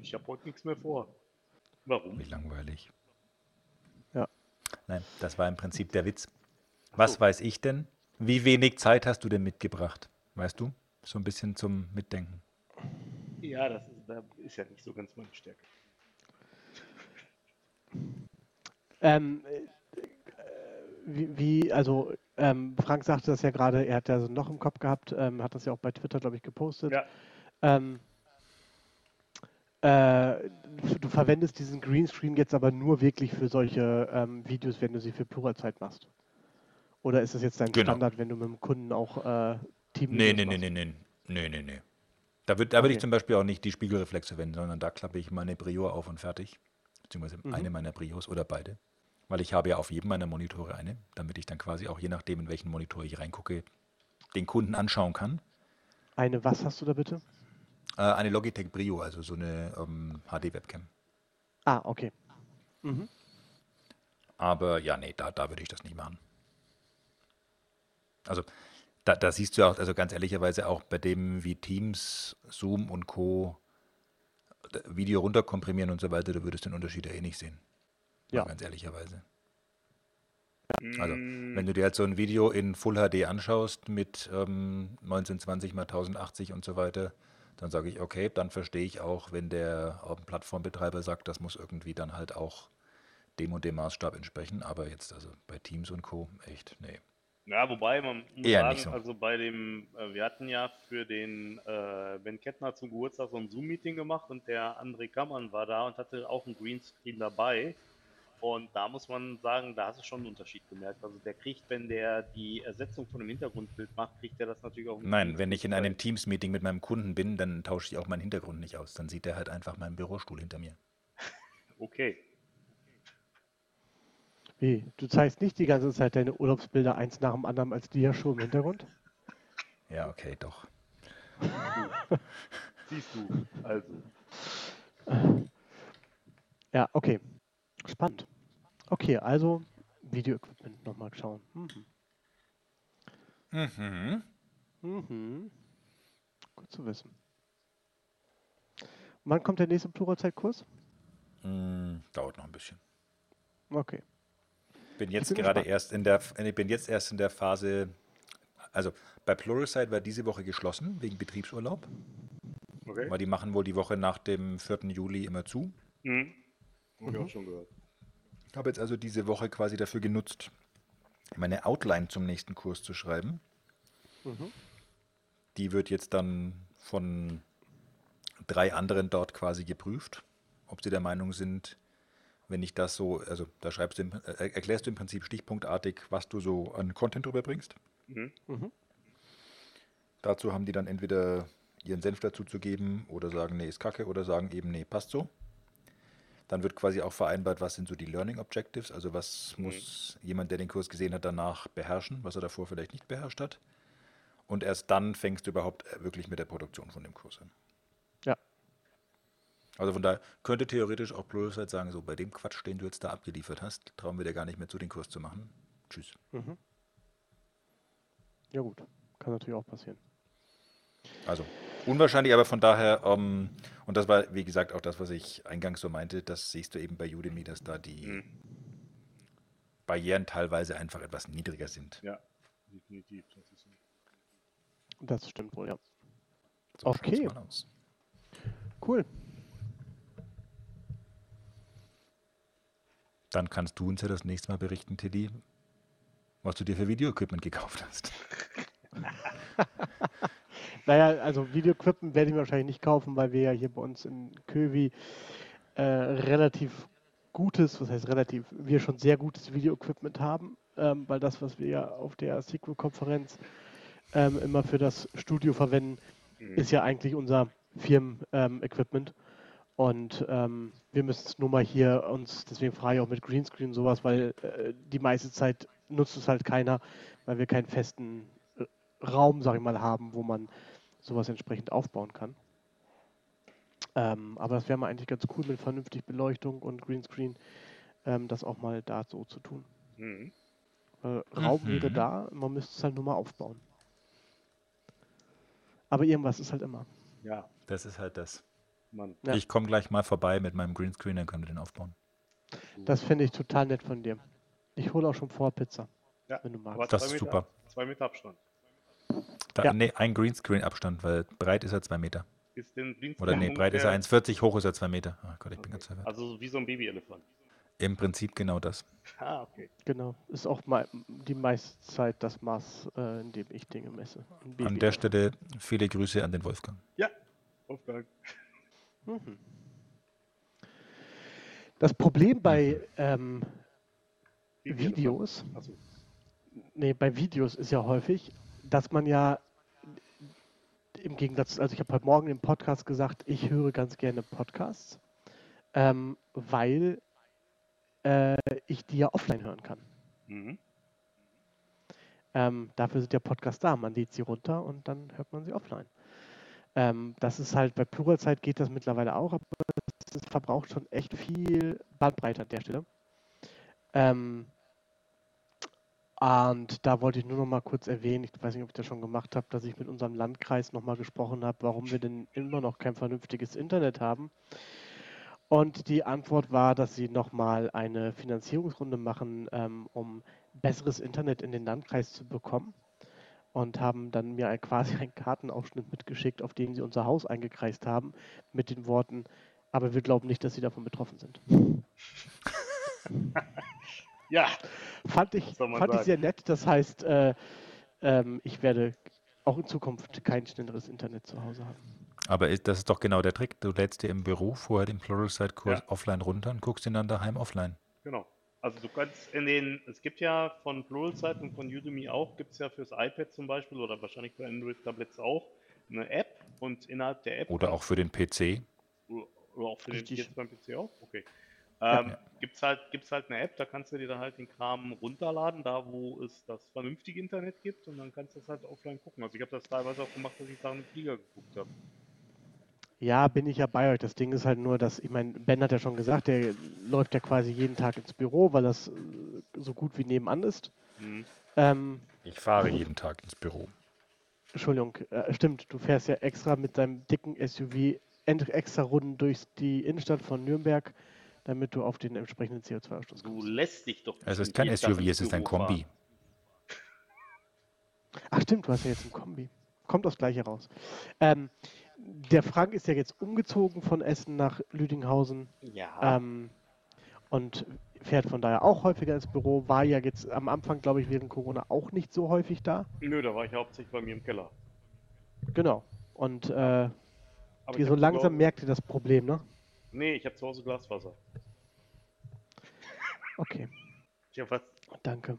Ich habe heute nichts mehr vor. Warum? Wie langweilig. Ja. Nein, das war im Prinzip der Witz. Was weiß ich denn? Wie wenig Zeit hast du denn mitgebracht? Weißt du? So ein bisschen zum Mitdenken. Ja, das ist, da ist ja nicht so ganz meine Stärke. Ähm, äh, wie, wie, also ähm, Frank sagte das ja gerade, er hat ja so noch im Kopf gehabt, ähm, hat das ja auch bei Twitter, glaube ich, gepostet. Ja. Ähm, äh, du verwendest diesen Greenscreen jetzt aber nur wirklich für solche ähm, Videos, wenn du sie für Pluralzeit machst. Oder ist das jetzt dein Genau. Standard, wenn du mit dem Kunden auch äh, Team Nee, nee, nee, nee, nee. Nee, nee, nee. Da, würd, da würde ich Okay. zum Beispiel auch nicht die Spiegelreflexe verwenden, sondern da klappe ich meine Brio auf und fertig. Beziehungsweise Mhm. eine meiner Brios oder beide. Weil ich habe ja auf jedem meiner Monitore eine, damit ich dann quasi auch je nachdem, in welchen Monitor ich reingucke, den Kunden anschauen kann. Eine, was hast du da bitte? Äh, eine Logitech Brio, also so eine ähm, HD-Webcam. Ah, okay. Mhm. Aber ja, nee, da, da würde ich das nicht machen. Also da, da siehst du auch, also ganz ehrlicherweise auch bei dem, wie Teams, Zoom und Co. Video runterkomprimieren und so weiter, du würdest den Unterschied ja eh nicht sehen. Ja. Ganz ehrlicherweise. Also, wenn du dir jetzt so ein Video in Full HD anschaust mit ähm, 1920 x 1080 und so weiter, dann sage ich, okay, dann verstehe ich auch, wenn der ähm, Plattformbetreiber sagt, das muss irgendwie dann halt auch dem und dem Maßstab entsprechen. Aber jetzt also bei Teams und Co. echt, nee. Ja, wobei man muss Eher sagen, so. also bei dem, äh, wir hatten ja für den äh, Ben Kettner zum Geburtstag so ein Zoom-Meeting gemacht und der André Kammann war da und hatte auch einen Greenscreen dabei. Und da muss man sagen, da hast du schon einen Unterschied gemerkt. Also der kriegt, wenn der die Ersetzung von einem Hintergrundbild macht, kriegt er das natürlich auch. Nein, wenn ich in einem. Teams-Meeting mit meinem Kunden bin, dann tausche ich auch meinen Hintergrund nicht aus. Dann sieht er halt einfach meinen Bürostuhl hinter mir. Okay. Wie? Du zeigst nicht die ganze Zeit deine Urlaubsbilder eins nach dem anderen als Diashow im Hintergrund? Ja, okay, doch. Siehst du, also. Ja, okay. Spannend. Okay, also Video-Equipment nochmal schauen. Mhm. Mhm. Mhm. Gut zu wissen. Wann kommt der nächste Pluralzeitkurs? Mm, dauert noch ein bisschen. Okay. Bin jetzt bin gerade gespannt. erst in der, ich bin jetzt erst in der Phase, also bei Pluralsight war diese Woche geschlossen wegen Betriebsurlaub, Okay. weil die machen wohl die Woche nach dem 4. Juli immer zu. Mhm. Hab ich auch schon gehört. Ich habe jetzt also diese Woche quasi dafür genutzt, meine Outline zum nächsten Kurs zu schreiben. Mhm. Die wird jetzt dann von drei anderen dort quasi geprüft, ob sie der Meinung sind, wenn ich das so, also da schreibst du, äh, erklärst du im Prinzip stichpunktartig, was du so an Content drüber bringst. Mhm. Mhm. Dazu haben die dann entweder ihren Senf dazu zu geben oder sagen, nee, ist kacke oder sagen eben, nee, passt so. Dann wird quasi auch vereinbart, was sind so die Learning Objectives, also was Mhm. muss jemand, der den Kurs gesehen hat, danach beherrschen, was er davor vielleicht nicht beherrscht hat. Und erst dann fängst du überhaupt äh, wirklich mit der Produktion von dem Kurs an. Ja. Also von daher könnte theoretisch auch Pluralsight sagen, so bei dem Quatsch, den du jetzt da abgeliefert hast, trauen wir dir gar nicht mehr zu, den Kurs zu machen. Tschüss. Mhm. Ja gut, kann natürlich auch passieren. Also unwahrscheinlich, aber von daher, ähm, und das war, wie gesagt, auch das, was ich eingangs so meinte, das siehst du eben bei Udemy, dass da die Mhm. Barrieren teilweise einfach etwas niedriger sind. Ja, definitiv. Das ist so. Das stimmt wohl, ja. So Okay. mal aus. Cool. Dann kannst du uns ja das nächste Mal berichten, Tilly, was du dir für Videoequipment gekauft hast. Naja, also Videoequipment werde ich mir wahrscheinlich nicht kaufen, weil wir ja hier bei uns in Kövi äh, relativ gutes, was heißt relativ, wir schon sehr gutes Videoequipment haben, ähm, weil das, was wir ja auf der SQL-Konferenz ähm, immer für das Studio verwenden, Mhm. ist ja eigentlich unser Firmen-Equipment. und ähm, wir müssen es nur mal hier uns, deswegen frage ich auch mit Greenscreen und sowas, weil äh, die meiste Zeit nutzt es halt keiner, weil wir keinen festen äh, Raum, sag ich mal, haben, wo man sowas entsprechend aufbauen kann. Ähm, aber das wäre mal eigentlich ganz cool mit vernünftig Beleuchtung und Greenscreen, ähm, das auch mal da so zu tun. Mhm. Weil Raum wäre Mhm. da, man müsste es halt nur mal aufbauen. Aber irgendwas ist halt immer. Ja, Das ist halt das. Ja. Ich komme gleich mal vorbei mit meinem Greenscreen, dann können wir den aufbauen. Das finde ich total nett von dir. Ich hole auch schon vor Pizza, Ja, wenn du magst. Das zwei ist super. Zwei Meter Abstand. Da, Ja. Nee, ein Greenscreen-Abstand, weil breit ist er zwei Meter. Ist den Dienst Oder nee, breit ist er 1,40, hoch ist er zwei Meter. Ach Gott, ich bin ganz verwirrt. Also wie so ein Babyelefant. Im Prinzip genau das. Ah, okay. Genau. Ist auch mal die meiste Zeit das Maß, äh, in dem ich Dinge messe. An der Stelle viele Grüße an den Wolfgang. Ja, Wolfgang. Mhm. Das Problem bei ähm, Babyelefant. Videos, Achso. nee, bei Videos ist ja häufig, dass man ja im Gegensatz, also ich habe heute Morgen im Podcast gesagt, ich höre ganz gerne Podcasts, ähm, weil äh, ich die ja offline hören kann. Mhm. Ähm, dafür sind ja Podcasts da. Man lädt sie runter und dann hört man sie offline. Ähm, das ist halt bei Pluralzeit geht das mittlerweile auch, aber es verbraucht schon echt viel Bandbreite an der Stelle. Ähm, und da wollte ich nur noch mal kurz erwähnen, ich weiß nicht, ob ich das schon gemacht habe, dass ich mit unserem Landkreis noch mal gesprochen habe, warum wir denn immer noch kein vernünftiges Internet haben. Und die Antwort war, dass sie noch mal eine Finanzierungsrunde machen, ähm, um besseres Internet in den Landkreis zu bekommen. Und haben dann mir quasi einen Kartenausschnitt mitgeschickt, auf dem sie unser Haus eingekreist haben, mit den Worten, aber wir glauben nicht, dass sie davon betroffen sind. Ja, Fand ich, fand ich sehr nett. Das heißt, äh, ähm, ich werde auch in Zukunft kein schnelleres Internet zu Hause haben. Aber ist, das ist doch genau der Trick. Du lädst dir im Büro vorher den Pluralsight-Kurs Ja. offline runter und guckst ihn dann daheim offline. genau. Also du kannst in den, es gibt ja von Pluralsight und von Udemy auch, gibt es ja fürs iPad zum Beispiel oder wahrscheinlich für Android-Tablets auch eine App und innerhalb der App Oder auch für den PC. Oder auch für den Richtig. jetzt beim PC auch? Okay. Ja. Ähm, Gibt's halt, gibt's halt eine App, da kannst du dir dann halt den Kram runterladen, da wo es das vernünftige Internet gibt und dann kannst du das halt offline gucken. Also ich habe das teilweise auch gemacht, dass ich da einen Flieger geguckt habe. Ja, bin ich ja bei euch. Das Ding ist halt nur, dass, ich meine, Ben hat ja schon gesagt, der läuft ja quasi jeden Tag ins Büro, weil das äh, so gut wie nebenan ist. Mhm. Ähm, Ich fahre jeden Tag ins Büro. Entschuldigung, äh, stimmt, du fährst ja extra mit deinem dicken SUV extra Runden durch die Innenstadt von Nürnberg, damit du auf den entsprechenden CO2-Ausstoß Du kommst. lässt dich doch. Es ist kein SUV, es ist ein Kombi. Ach stimmt, du hast ja jetzt ein Kombi. Kommt aufs Gleiche raus. Ähm, der Frank ist ja jetzt umgezogen von Essen nach Lüdinghausen. Ja. ähm, und fährt von daher auch häufiger ins Büro. War ja jetzt am Anfang, glaube ich, während Corona auch nicht so häufig da. Nö, da war ich hauptsächlich bei mir im Keller. Genau. Und äh, Aber die ich so langsam Hause- merkt ihr das Problem, ne? Nee, ich habe zu Hause Glasfaser. Okay, Tja, was? danke.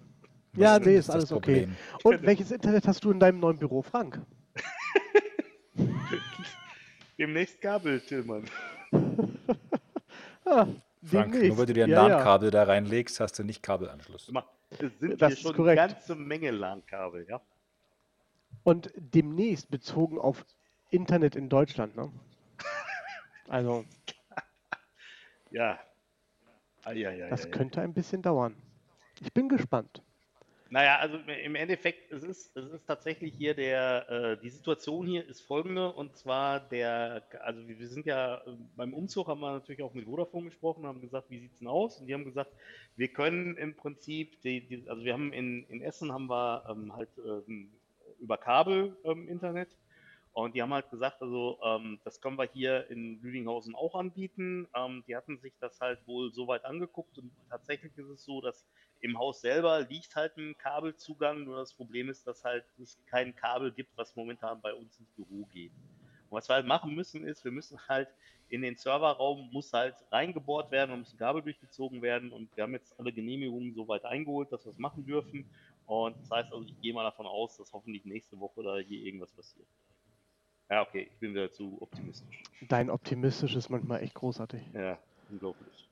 Was Ja, ist nee, ist das alles okay. Und welches Internet hast du in deinem neuen Büro, Frank? Demnächst Kabel, Tillmann. Ah, Frank, demnächst. nur weil du dir ein ja, ja. LAN-Kabel da reinlegst, hast du nicht Kabelanschluss. Es sind Das hier ist schon korrekt. eine ganze Menge LAN-Kabel, ja? Und demnächst bezogen auf Internet in Deutschland, ne? Also, Ja. Eieiei. das könnte ein bisschen dauern. Ich bin gespannt. Naja, also im Endeffekt, es ist, es ist tatsächlich hier der, äh, die Situation hier ist folgende, und zwar der, also wir sind ja, äh, beim Umzug haben wir natürlich auch mit Vodafone gesprochen, haben gesagt, wie sieht's denn aus? Und die haben gesagt, wir können im Prinzip, die, die, also wir haben in, in Essen haben wir ähm, halt ähm, über Kabel ähm, Internet und die haben halt gesagt, also ähm, das können wir hier in Lüdinghausen auch anbieten. Ähm, die hatten sich das halt wohl so weit angeguckt und tatsächlich ist es so, dass im Haus selber liegt halt ein Kabelzugang, nur das Problem ist, dass halt es kein Kabel gibt, was momentan bei uns ins Büro geht. Und was wir halt machen müssen, ist, wir müssen halt in den Serverraum muss halt reingebohrt werden und müssen Kabel durchgezogen werden und wir haben jetzt alle Genehmigungen so weit eingeholt, dass wir es machen dürfen. Und das heißt also, ich gehe mal davon aus, dass hoffentlich nächste Woche da hier irgendwas passiert. Ja, okay, ich bin wieder zu optimistisch. Dein optimistisch ist manchmal echt großartig. Ja, unglaublich.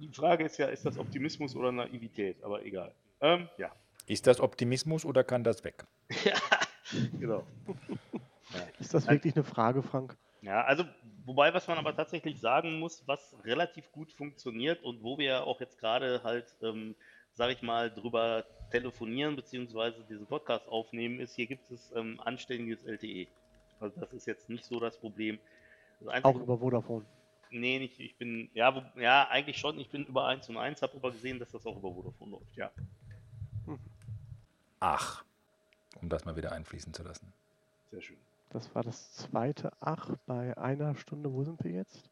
Die Frage ist ja, ist das Optimismus oder Naivität? Aber egal. Ähm, ja, Ist das Optimismus oder kann das weg? genau. Ist das wirklich eine Frage, Frank? Ja, also, wobei, was man aber tatsächlich sagen muss, was relativ gut funktioniert und wo wir ja auch jetzt gerade halt, ähm, sag ich mal, drüber telefonieren beziehungsweise diesen Podcast aufnehmen, ist, hier gibt es ähm, anständiges LTE. Also das ist jetzt nicht so das Problem. Das Auch Einzige, über Vodafone. nee, nicht, ich bin, ja, wo, ja, eigentlich schon, ich bin über 1 und 1, habe aber gesehen, dass das auch über Vodafone läuft, ja. Ach, um das mal wieder einfließen zu lassen. Sehr schön. Das war das zweite Ach bei einer Stunde. Wo sind wir jetzt?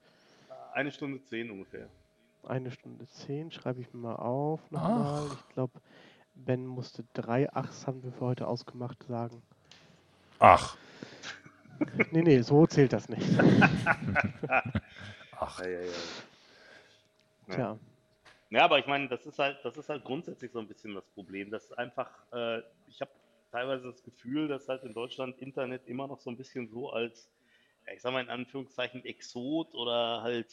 Eine Stunde zehn ungefähr. Eine Stunde zehn, schreibe ich mir mal auf nochmal. Ich glaube, Ben musste drei Achs, haben wir für heute ausgemacht, sagen. Ach, Nee, nee, so zählt das nicht. ach. Ja, ja, ja. Ja. Tja, Ja, aber ich meine, das ist halt, das ist halt grundsätzlich so ein bisschen das Problem. dass einfach, äh, ich habe teilweise das Gefühl, dass halt in Deutschland Internet immer noch so ein bisschen so als, ich sag mal in Anführungszeichen Exot oder halt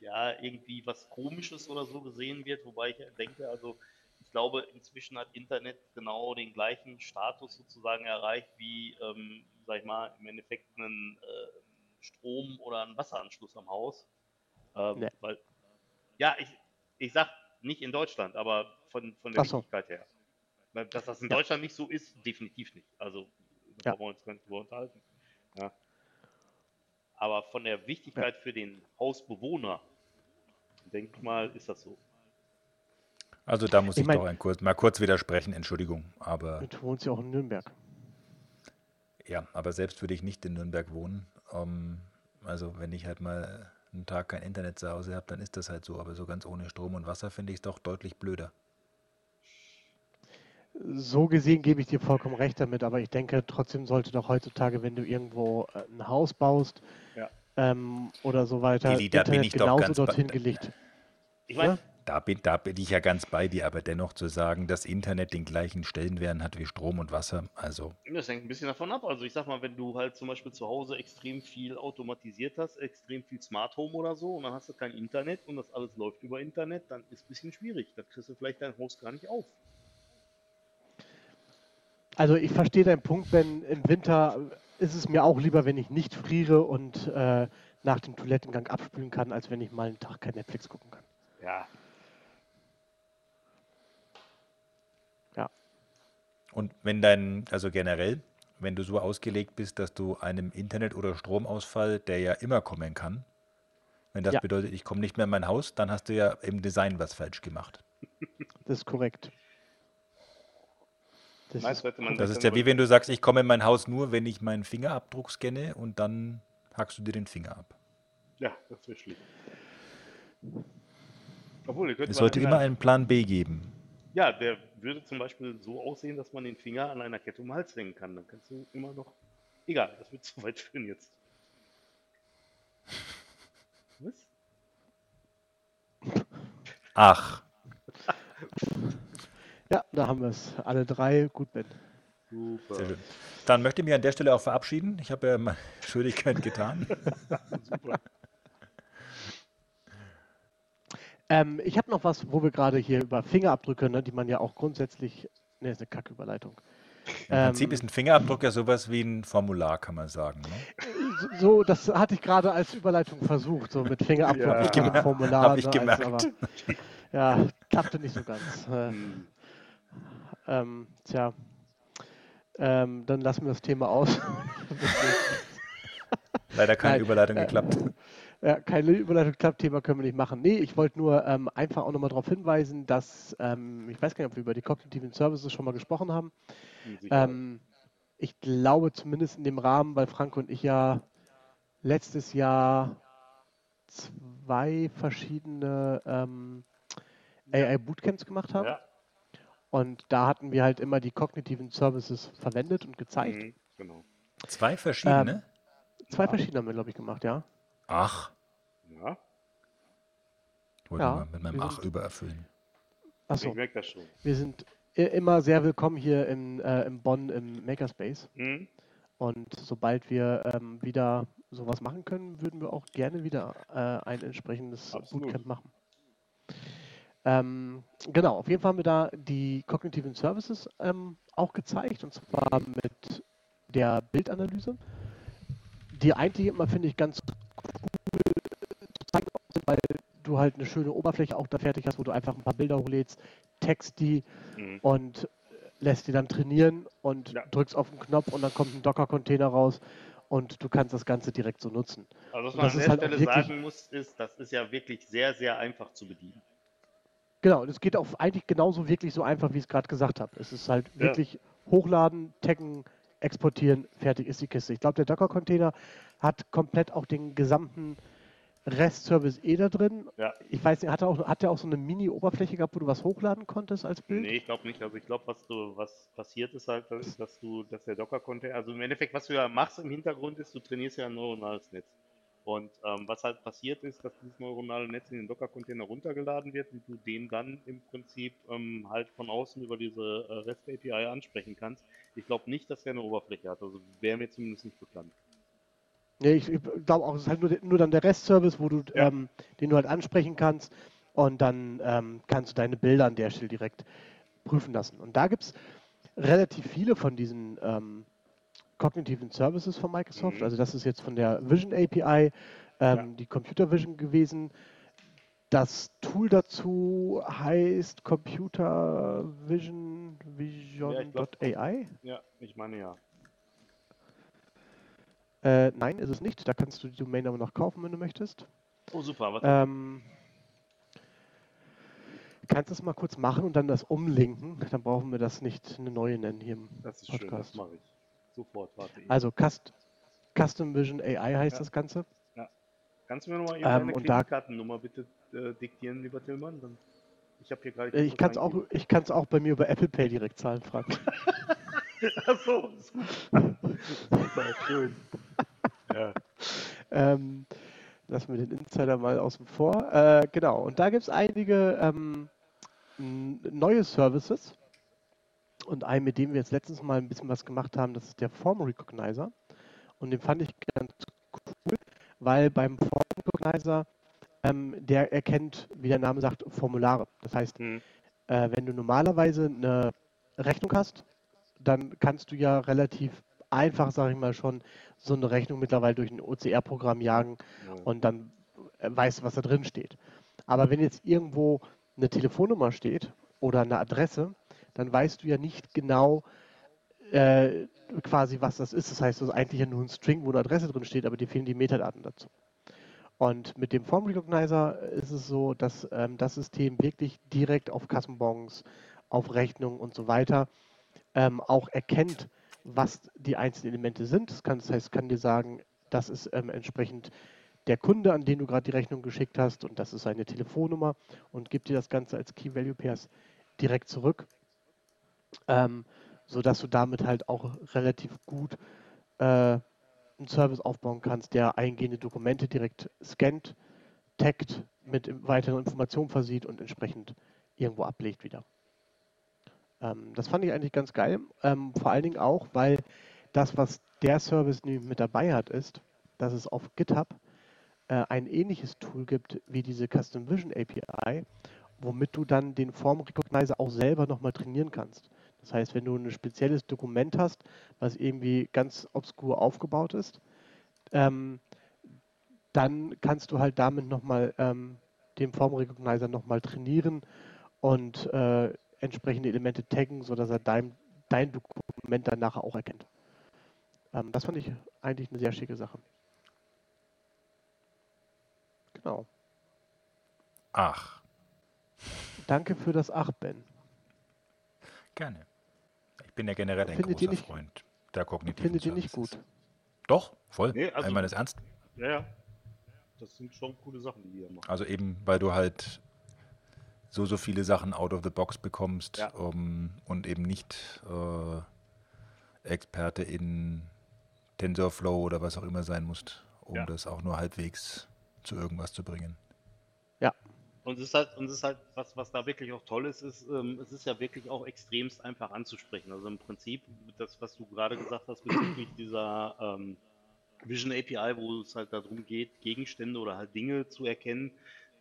ja irgendwie was Komisches oder so gesehen wird, wobei ich denke, also ich glaube, inzwischen hat Internet genau den gleichen Status sozusagen erreicht wie, ähm, sag ich mal, im Endeffekt einen äh, Strom- oder einen Wasseranschluss am Haus. Ähm, Nee. Weil, ja, ich, ich sag nicht in Deutschland, aber von, von der so. Wichtigkeit her. Dass das in Ja. Deutschland nicht so ist, definitiv nicht. Also, da Ja. brauchen wir uns gar nicht drüber unterhalten. Ja. Aber von der Wichtigkeit für den Hausbewohner, denke ich mal, ist das so. Also da muss Ich ich, mein- doch ein kurz, mal kurz widersprechen, Entschuldigung. Aber du wohnst ja auch in Nürnberg. ja, aber selbst würde ich nicht in Nürnberg wohnen. Ähm, also wenn ich halt mal einen Tag kein Internet zu Hause habe, dann ist das halt so. Aber so ganz ohne Strom und Wasser finde ich es doch deutlich blöder. So gesehen gebe ich dir vollkommen recht damit, aber ich denke, trotzdem sollte doch heutzutage, wenn du irgendwo äh, ein Haus baust Ja. ähm, oder so weiter, Dili, da bin Internet ich doch genauso ganz bei- dorthin gelegt. Ich meine, Ja? Da bin, da bin ich ja ganz bei dir, aber dennoch zu sagen, dass Internet den gleichen Stellenwert hat wie Strom und Wasser, also das hängt ein bisschen davon ab. Also ich sag mal, wenn du halt zum Beispiel zu Hause extrem viel automatisiert hast, extrem viel Smart Home oder so, und dann hast du kein Internet und das alles läuft über Internet, dann ist ein bisschen schwierig. Da kriegst du vielleicht dein Haus gar nicht auf. Also ich verstehe deinen Punkt, Ben. Im Winter ist es mir auch lieber, wenn ich nicht friere und äh, nach dem Toilettengang abspülen kann, als wenn ich mal einen Tag kein Netflix gucken kann. Ja, Und wenn dein, also generell, wenn du so ausgelegt bist, dass du einem Internet- oder Stromausfall, der ja immer kommen kann, wenn das Ja. bedeutet, ich komme nicht mehr in mein Haus, dann hast du ja im Design was falsch gemacht. Das ist korrekt. Das du, hätte man Das ist ja wie wenn du sagst, ich komme in mein Haus nur, wenn ich meinen Fingerabdruck scanne und dann hackst du dir den Finger ab. Ja, das wäre schlimm. Obwohl, Es sollte immer einen Plan B geben. Ja, der würde zum Beispiel so aussehen, dass man den Finger an einer Kette um den Hals hängen kann. Dann kannst du immer noch. Egal, das wird zu weit führen jetzt. Was? Ach, Ja, da haben wir es. Alle drei. Gut, Ben. Super. sehr schön. Dann möchte ich mich an der Stelle auch verabschieden. Ich habe ja meine Schuldigkeit getan. Super. Ähm, ich habe noch was, wo wir gerade hier über Fingerabdrücke, ne, die man ja auch grundsätzlich. Ne, ist eine Kacküberleitung. Im Prinzip Ähm, ist ein Fingerabdruck ja sowas wie ein Formular, kann man sagen. Ne? so, das hatte ich gerade als Überleitung versucht, so mit Fingerabdruck Ja. und mit Formular. Hab ich ne, gemerkt. aber, ja, klappte nicht so ganz. Äh, Hm. Ähm, tja, ähm, dann lassen wir das Thema aus. Leider keine Nein, Überleitung äh, geklappt. Ja, keine Überleitung klappt, Thema können wir nicht machen. Nee, ich wollte nur ähm, einfach auch nochmal darauf hinweisen, dass, ähm, ich weiß gar nicht, ob wir über die kognitiven Services schon mal gesprochen haben. Ähm, ich glaube zumindest in dem Rahmen, weil Frank und ich ja letztes Jahr zwei verschiedene ähm, AI-Bootcamps gemacht haben. ja. Und da hatten wir halt immer die kognitiven Services verwendet und gezeigt. Mhm. Genau. Zwei verschiedene? Ähm, Zwei verschiedene haben wir, glaube ich, gemacht, ja. Ach, Ja, ich wollte Ja, mal mit meinem wir Ach sind- übererfüllen. Achso, ich merke das schon. wir sind immer sehr willkommen hier in, äh, in Bonn im Makerspace. Mhm. Und sobald wir ähm, wieder sowas machen können, würden wir auch gerne wieder äh, ein entsprechendes Absolut. Bootcamp machen. Ähm, genau, auf jeden Fall haben wir da die kognitiven Services ähm, auch gezeigt und zwar mit der Bildanalyse, die eigentlich immer, finde ich, ganz cool zu zeigen weil du halt eine schöne Oberfläche auch da fertig hast, wo du einfach ein paar Bilder hochlädst, text die Mhm. und lässt die dann trainieren und Ja. drückst auf den Knopf und dann kommt ein Docker-Container raus und du kannst das Ganze direkt so nutzen. Also was man an der halt Stelle sagen muss, ist, das ist ja wirklich sehr, sehr einfach zu bedienen. Genau, und es geht auch eigentlich genauso wirklich so einfach, wie ich es gerade gesagt habe. Es ist halt Ja. wirklich hochladen, taggen, exportieren, fertig ist die Kiste. Ich glaube, der Docker-Container hat komplett auch den gesamten REST-Service eh da drin. Ja. Ich weiß nicht, hat er auch, hat er auch so eine Mini-Oberfläche gehabt, wo du was hochladen konntest als Bild? Nee, ich glaube nicht. Also ich glaube, was du, was passiert ist halt, dass dass du, dass der Docker-Container, also im Endeffekt, was du ja machst im Hintergrund ist, du trainierst ja ein neuronales Netz. Und ähm, was halt passiert ist, dass dieses neuronale Netz in den Docker-Container runtergeladen wird und du den dann im Prinzip ähm, halt von außen über diese äh, REST-API ansprechen kannst. Ich glaube nicht, dass der eine Oberfläche hat. Also wäre mir zumindest nicht bekannt. Nee, ich, ich glaube auch, es ist halt nur, nur dann der REST-Service, wo du, Ja. ähm, den du halt ansprechen kannst und dann ähm, kannst du deine Bilder an der Stelle direkt prüfen lassen. Und da gibt es relativ viele von diesen ähm, kognitiven Services von Microsoft. Mhm. Also das ist jetzt von der Vision API, ähm, Ja. die Computer Vision gewesen. Das Tool dazu heißt Computer Vision Vision.ai. Ja, ich meine ja. Äh, nein, ist es nicht. Da kannst du die Domain aber noch kaufen, wenn du möchtest. Oh, super. Was, Ähm, kannst du es mal kurz machen und dann das umlinken? Dann brauchen wir das nicht eine neue nennen hier im das ist schön, das Podcast. mache ich. Sofort, warte. Also Cust Custom Vision AI heißt Ja. das Ganze. Kannst du mir nochmal eben Ähm, deine Kreditkartennummer bitte äh, diktieren, lieber Tillmann? Dann, ich habe hier gerade. Äh, Ich kann es auch, ich kann's auch bei mir über Apple Pay direkt zahlen, Frank. Achso, super. schön. Ja. ähm, lassen wir den Insider mal außen vor. Äh, genau, und da gibt es einige ähm, neue Services. Und einen, mit dem wir jetzt letztens mal ein bisschen was gemacht haben, das ist der Form Recognizer. Und den fand ich ganz cool, weil beim Form Recognizer, ähm, der erkennt, wie der Name sagt, Formulare. Das heißt, Hm. äh, wenn du normalerweise eine Rechnung hast, dann kannst du ja relativ einfach, sage ich mal schon, so eine Rechnung mittlerweile durch ein OCR-Programm jagen Ja. und dann äh, weißt du, was da drin steht. Aber wenn jetzt irgendwo eine Telefonnummer steht oder eine Adresse, dann weißt du ja nicht genau äh, quasi, was das ist. Das heißt, das ist eigentlich ja nur ein String, wo eine Adresse drin steht, aber dir fehlen die Metadaten dazu. Und mit dem Form Recognizer ist es so, dass ähm, das System wirklich direkt auf Kassenbons, auf Rechnungen und so weiter ähm, auch erkennt, was die einzelnen Elemente sind. Das, kann, das heißt, es kann dir sagen, das ist ähm, entsprechend der Kunde, an den du gerade die Rechnung geschickt hast und das ist seine Telefonnummer und gibt dir das Ganze als Key Value Pairs direkt zurück, ähm, sodass du damit halt auch relativ gut äh, einen Service aufbauen kannst, der eingehende Dokumente direkt scannt, taggt, mit weiteren Informationen versieht und entsprechend irgendwo ablegt wieder. Ähm, das fand ich eigentlich ganz geil. Ähm, vor allen Dingen auch, weil das, was der Service mit dabei hat, ist, dass es auf GitHub äh, ein ähnliches Tool gibt wie diese Custom Vision API, womit du dann den Form Recognizer auch selber nochmal trainieren kannst. Das heißt, wenn du ein spezielles Dokument hast, was irgendwie ganz obskur aufgebaut ist, ähm, dann kannst du halt damit nochmal ähm, den Form Recognizer nochmal trainieren und äh, entsprechende Elemente taggen, sodass er dein, dein Dokument dann nachher auch erkennt. Ähm, das fand ich eigentlich eine sehr schicke Sache. Genau. Ach. Danke für das Ach, Ben. Gerne. Ich bin ja generell ein Findet großer nicht, Freund der kognitiven Findet ihr nicht gut? Doch, voll. Nee, also- meine das ernst. Ja, ja. Das sind schon coole Sachen, die hier machen. Also eben, weil du halt so, so viele Sachen out of the box bekommst Ja. um, und eben nicht äh, Experte in TensorFlow oder was auch immer sein musst, um Ja. das auch nur halbwegs zu irgendwas zu bringen. Und es ist halt, und es ist halt, was, was da wirklich auch toll ist, ist, ähm, es ist ja wirklich auch extremst einfach anzusprechen. Also im Prinzip, das, was du gerade gesagt hast bezüglich dieser ähm, Vision API, wo es halt darum geht, Gegenstände oder halt Dinge zu erkennen,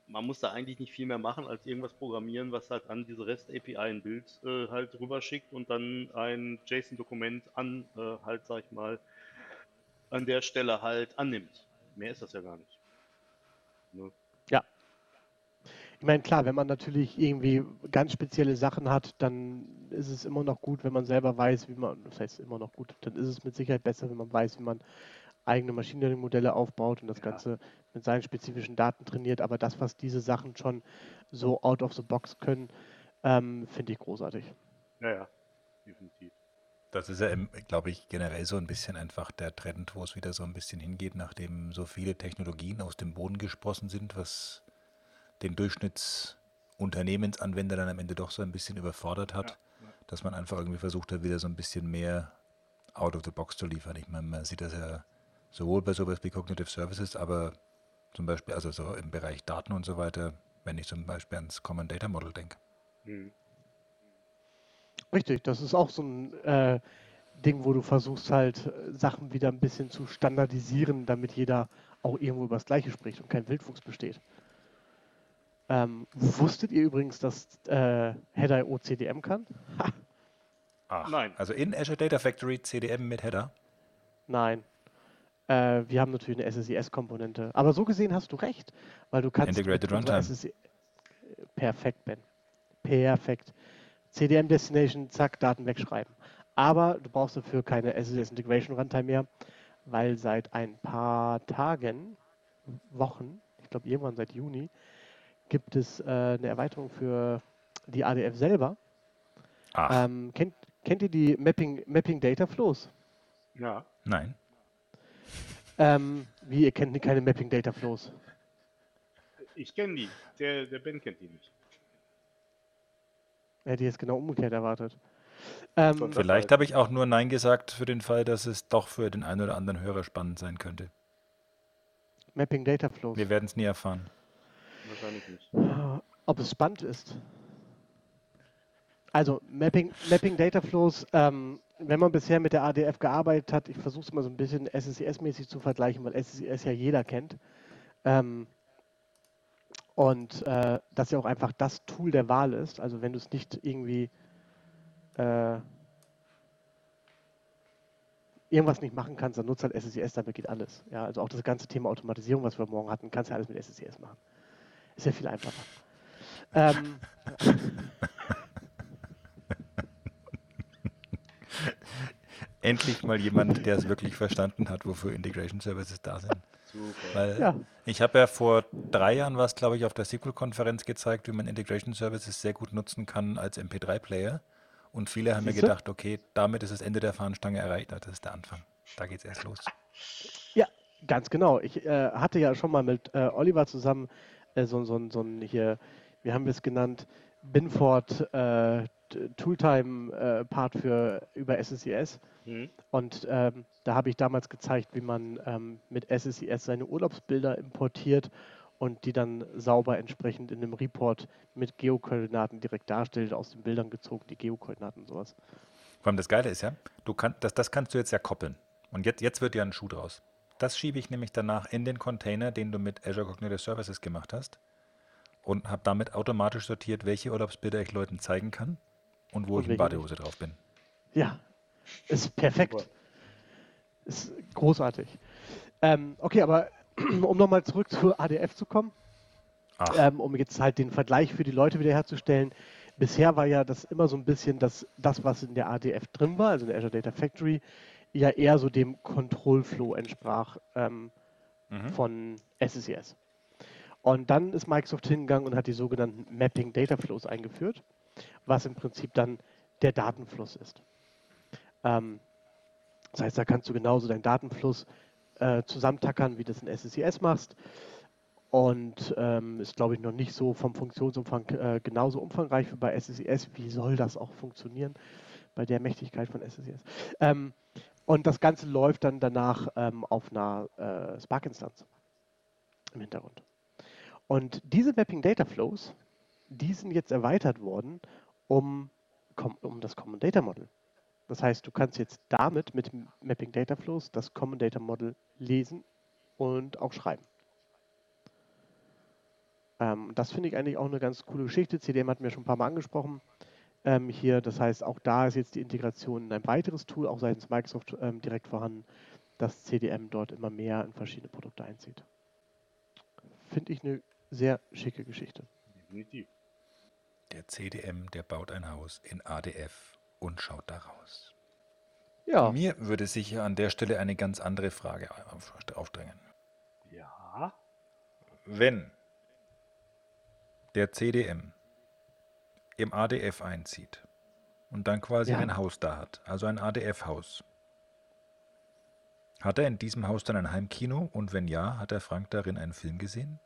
man muss da eigentlich nicht viel mehr machen, als irgendwas programmieren, was halt an diese REST API ein Bild äh, halt rüberschickt und dann ein JSON-Dokument an, äh, halt, sag ich mal, an der Stelle halt annimmt. Mehr ist das ja gar nicht. Ne? Ich meine, klar, wenn man natürlich irgendwie ganz spezielle Sachen hat, dann ist es immer noch gut, wenn man selber weiß, wie man, das heißt immer noch gut, dann ist es mit Sicherheit besser, wenn man weiß, wie man eigene Machine Learning Modelle aufbaut und das Ja. Ganze mit seinen spezifischen Daten trainiert. Aber das, was diese Sachen schon so out of the box können, ähm, finde ich großartig. Ja, ja, definitiv. Das ist ja, glaube ich, generell so ein bisschen einfach der Trend, wo es wieder so ein bisschen hingeht, nachdem so viele Technologien aus dem Boden gesprossen sind, was den Durchschnittsunternehmensanwender dann am Ende doch so ein bisschen überfordert hat, Ja, ja. dass man einfach irgendwie versucht hat, wieder so ein bisschen mehr out of the box zu liefern. Ich meine, man sieht das ja sowohl bei sowas wie Cognitive Services, aber zum Beispiel, also so im Bereich Daten und so weiter, wenn ich zum Beispiel ans Common Data Model denke. Hm. Richtig, das ist auch so ein äh, Ding, wo du versuchst halt äh, Sachen wieder ein bisschen zu standardisieren, damit jeder auch irgendwo über das Gleiche spricht und kein Wildwuchs besteht. Ähm, wusstet ihr übrigens, dass äh, Header.io CDM kann? Ha, Ach, Nein. Also in Azure Data Factory CDM mit Header. nein. Äh, wir haben natürlich eine SSIS-Komponente. Aber so gesehen hast du recht, weil du kannst. Integrated Runtime. SSI Perfekt, Ben. Perfekt. CDM Destination, zack, Daten wegschreiben. Aber du brauchst dafür keine SSIS Integration Runtime mehr, weil seit ein paar Tagen, Wochen, ich glaube irgendwann seit Juni, gibt es äh, eine Erweiterung für die ADF selber. Ach, Ähm, kennt, kennt ihr die Mapping, Mapping Data Flows? Ja, nein. Ähm, wie, ihr kennt keine Mapping Data Flows? ich kenne die. Der, der Ben kennt die nicht. Hätte ich jetzt genau umgekehrt erwartet. Ähm, Vielleicht habe ich auch nur Nein gesagt für den Fall, dass es doch für den einen oder anderen Hörer spannend sein könnte. Mapping Data Flows. Wir werden es nie erfahren. Wahrscheinlich nicht. Ob es spannend ist. Also Mapping, Mapping Data Flows, ähm, wenn man bisher mit der ADF gearbeitet hat, ich versuche es mal so ein bisschen SSIS-mäßig zu vergleichen, weil SSIS ja jeder kennt. Ähm, und äh, das ja auch einfach das Tool der Wahl ist. Also wenn du es nicht irgendwie äh, irgendwas nicht machen kannst, dann nutzt halt SSIS, damit geht alles. Ja, also auch das ganze Thema Automatisierung, was wir morgen hatten, kannst du ja alles mit SSIS machen. Ist ja viel einfacher. Ähm, Endlich mal jemand, der es wirklich verstanden hat, wofür Integration Services da sind. Super. Weil Ja. ich habe ja vor drei Jahren was, glaube ich, auf der SQL-Konferenz gezeigt, wie man Integration Services sehr gut nutzen kann als MP3-Player. Und viele haben mir gedacht, okay, damit ist das Ende der Fahnenstange erreicht. Das ist der Anfang. Da geht es erst los. Ja, ganz genau. Ich äh, hatte ja schon mal mit äh, Oliver zusammen äh, so, so, so ein hier, wie haben wir es genannt, Binford äh, Tooltime-Part für über SSIS. Hm? Und ähm, da habe ich damals gezeigt, wie man ähm, mit SSIS seine Urlaubsbilder importiert und die dann sauber entsprechend in einem Report mit Geokoordinaten direkt darstellt, aus den Bildern gezogen, die Geokoordinaten und sowas. Vor allem das Geile ist ja, du kann, das, das kannst du jetzt ja koppeln. Und jetzt, jetzt wird ja ein Schuh draus. Das schiebe ich nämlich danach in den Container, den du mit Azure Cognitive Services gemacht hast und habe damit automatisch sortiert, welche Urlaubsbilder ich Leuten zeigen kann und wo Und ich in Badehose drauf bin. Ja, ist perfekt. Super. Ist großartig. Ähm, okay, aber um nochmal zurück zu ADF zu kommen, ähm, um jetzt halt den Vergleich für die Leute wieder herzustellen. Bisher war ja das immer so ein bisschen das, das was in der ADF drin war, also in der Azure Data Factory, ja eher so dem Control Flow entsprach ähm, Mhm. von SSES. Und dann ist Microsoft hingegangen und hat die sogenannten Mapping Data Flows eingeführt, was im Prinzip dann der Datenfluss ist. Ähm, das heißt, da kannst du genauso deinen Datenfluss äh, zusammentackern, wie du das in SSES machst. Und ähm, ist, glaube ich, noch nicht so vom Funktionsumfang äh, genauso umfangreich wie bei SSES. Wie soll das auch funktionieren bei der Mächtigkeit von SSES? Ähm, und das Ganze läuft dann danach ähm, auf einer äh, Spark-Instanz im Hintergrund. Und diese Mapping Data Flows, die sind jetzt erweitert worden um, um das Common Data Model. Das heißt, du kannst jetzt damit mit Mapping Data Flows das Common Data Model lesen und auch schreiben. Ähm, das finde ich eigentlich auch eine ganz coole Geschichte. CDM hatten wir schon ein paar Mal angesprochen. Ähm, hier, das heißt, auch da ist jetzt die Integration in ein weiteres Tool, auch seitens Microsoft ähm, direkt vorhanden, dass CDM dort immer mehr in verschiedene Produkte einzieht. Finde ich eine sehr schicke Geschichte. Definitiv. der CDM, der baut ein Haus in ADF und schaut da raus. Ja, Mir würde sich an der Stelle eine ganz andere Frage auf, aufdrängen. Ja. Wenn der CDM im ADF einzieht und dann quasi Ja. ein Haus da hat, also ein ADF-Haus, hat er in diesem Haus dann ein Heimkino und wenn ja, hat der Frank darin einen Film gesehen?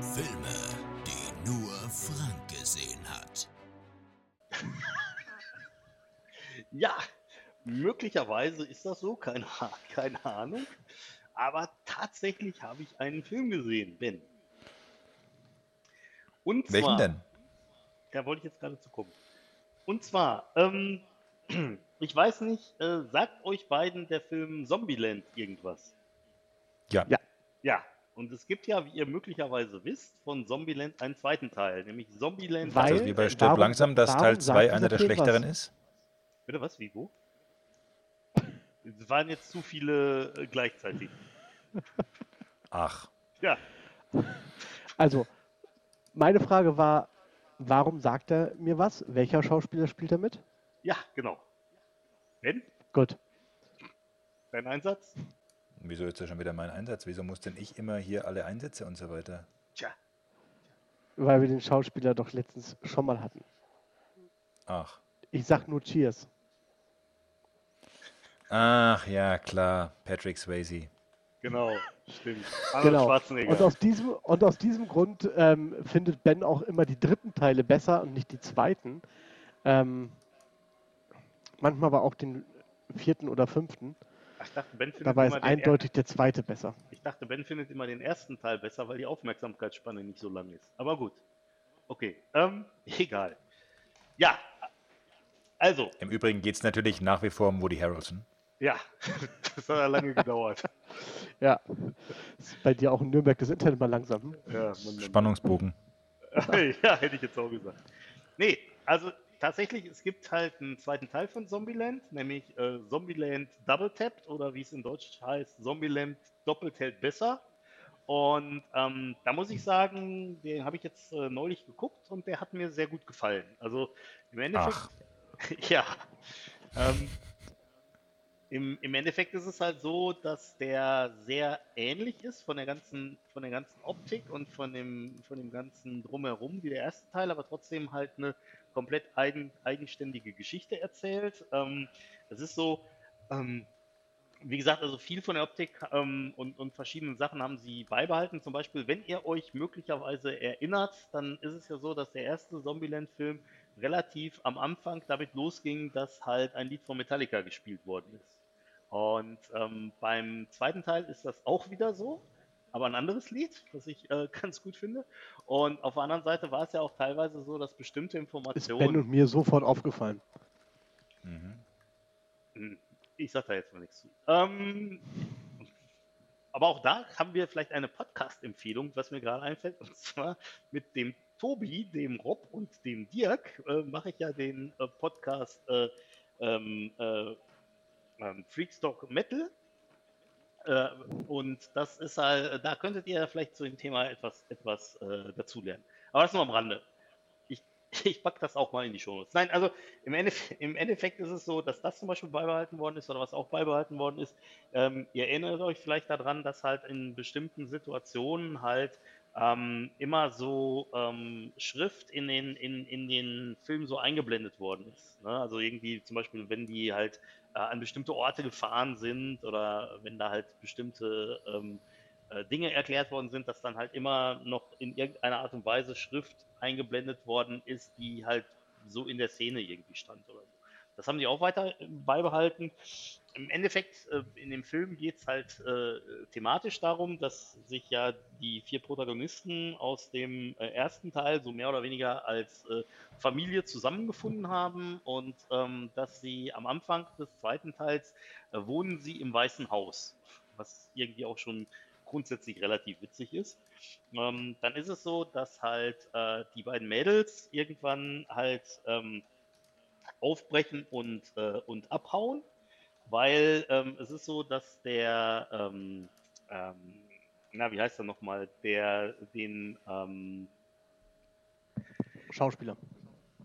Filme, Frank gesehen hat. Ja, möglicherweise ist das so, keine, keine Ahnung. Aber tatsächlich habe ich einen Film gesehen, Ben. Und Welchen zwar, denn? Da wollte ich jetzt gerade zu kommen. Und zwar, ähm, ich weiß nicht, äh, sagt euch beiden der Film Zombieland irgendwas? Ja. Ja. Ja, und es gibt ja, wie ihr möglicherweise wisst, von Zombieland einen zweiten Teil, nämlich Zombieland. Weil- Ist das wie bei Stirb warum- langsam, dass Teil sagt 2 dieser einer der schlechteren was? ist? Bitte was? Wie, wo? Es waren jetzt zu viele äh, gleichzeitig. Ach, Ja, also meine Frage war, warum sagt er mir was? Welcher Schauspieler spielt er mit? ja, genau. Ben, Gut. dein Einsatz? Wieso ist das schon wieder mein Einsatz? Wieso muss denn ich immer hier alle Einsätze und so weiter? Tja, Weil wir den Schauspieler doch letztens schon mal hatten. Ach. Ich sag nur Cheers. Ach ja, klar, Patrick Swayze. genau, stimmt. Arnold Genau. Schwarzenegger. Und aus diesem, und aus diesem Grund ähm, findet Ben auch immer die dritten Teile besser und nicht die zweiten. Ähm, manchmal aber auch den vierten oder fünften. Ich dachte, ben findet Dabei ist eindeutig der zweite besser. Er ich dachte, Ben findet immer den ersten Teil besser, weil die Aufmerksamkeitsspanne nicht so lang ist. Aber gut. Okay, ähm, egal. Ja, also, Im Übrigen geht es natürlich nach wie vor um Woody Harrelson. ja, das hat ja lange gedauert. Ja. Ist bei dir auch in Nürnberg das Internet mal langsam. Ja. Spannungsbogen. ja, hätte ich jetzt auch gesagt. Nee, also tatsächlich, es gibt halt einen zweiten Teil von Zombieland, nämlich äh, Zombieland Double Tapped oder wie es in Deutsch heißt, Zombieland doppelt hält besser. Und ähm, da muss ich sagen, den habe ich jetzt äh, neulich geguckt und der hat mir sehr gut gefallen. Also im Endeffekt, ja. Ähm, im, Im Endeffekt ist es halt so, dass der sehr ähnlich ist von der ganzen, von der ganzen Optik und von dem, von dem ganzen Drumherum wie der erste Teil, aber trotzdem halt eine komplett eigen, eigenständige Geschichte erzählt. Ähm, es ist so, ähm, wie gesagt, also viel von der Optik ähm, und, und verschiedenen Sachen haben sie beibehalten. Zum Beispiel, wenn ihr euch möglicherweise erinnert, dann ist es ja so, dass der erste Zombieland-Film relativ am Anfang damit losging, dass halt ein Lied von Metallica gespielt worden ist. Und ähm, beim zweiten Teil ist das auch wieder so, aber ein anderes Lied, was ich äh, ganz gut finde. Und auf der anderen Seite war es ja auch teilweise so, dass bestimmte Informationen. Ist Ben und mir sofort aufgefallen. Mhm. Hm, ich sag da jetzt mal nichts zu. Ähm, aber auch da haben wir vielleicht eine Podcast-Empfehlung, was mir gerade einfällt. Und zwar mit dem Tobi, dem Rob und dem Dirk äh, mache ich ja den äh, Podcast äh, ähm, äh, ähm, Freakstock Metal. Äh, und das ist halt, da könntet ihr vielleicht zu dem Thema etwas, etwas äh, dazulernen. Aber das nur am Rande. Ich, ich packe das auch mal in die Show Notes. Nein, also im Endeffekt, im Endeffekt, ist es so, dass das zum Beispiel beibehalten worden ist oder was auch beibehalten worden ist. Ähm, ihr erinnert euch vielleicht daran, dass halt in bestimmten Situationen halt ähm, immer so ähm, Schrift in den, in, in den Filmen so eingeblendet worden ist. Ne? Also irgendwie zum Beispiel, wenn die halt äh, an bestimmte Orte gefahren sind oder wenn da halt bestimmte ähm, äh, Dinge erklärt worden sind, dass dann halt immer noch in irgendeiner Art und Weise Schrift eingeblendet worden ist, die halt so in der Szene irgendwie stand oder. Das haben die auch weiter äh, beibehalten. Im Endeffekt, äh, in dem Film geht es halt äh, thematisch darum, dass sich ja die vier Protagonisten aus dem äh, ersten Teil so mehr oder weniger als äh, Familie zusammengefunden haben und ähm, dass sie am Anfang des zweiten Teils äh, wohnen sie im Weißen Haus, was irgendwie auch schon grundsätzlich relativ witzig ist. Ähm, dann ist es so, dass halt die beiden Mädels irgendwann halt ähm, aufbrechen und, äh, und abhauen, weil ähm, es ist so, dass der, ähm, ähm, na, wie heißt er nochmal, der den ähm, Schauspieler.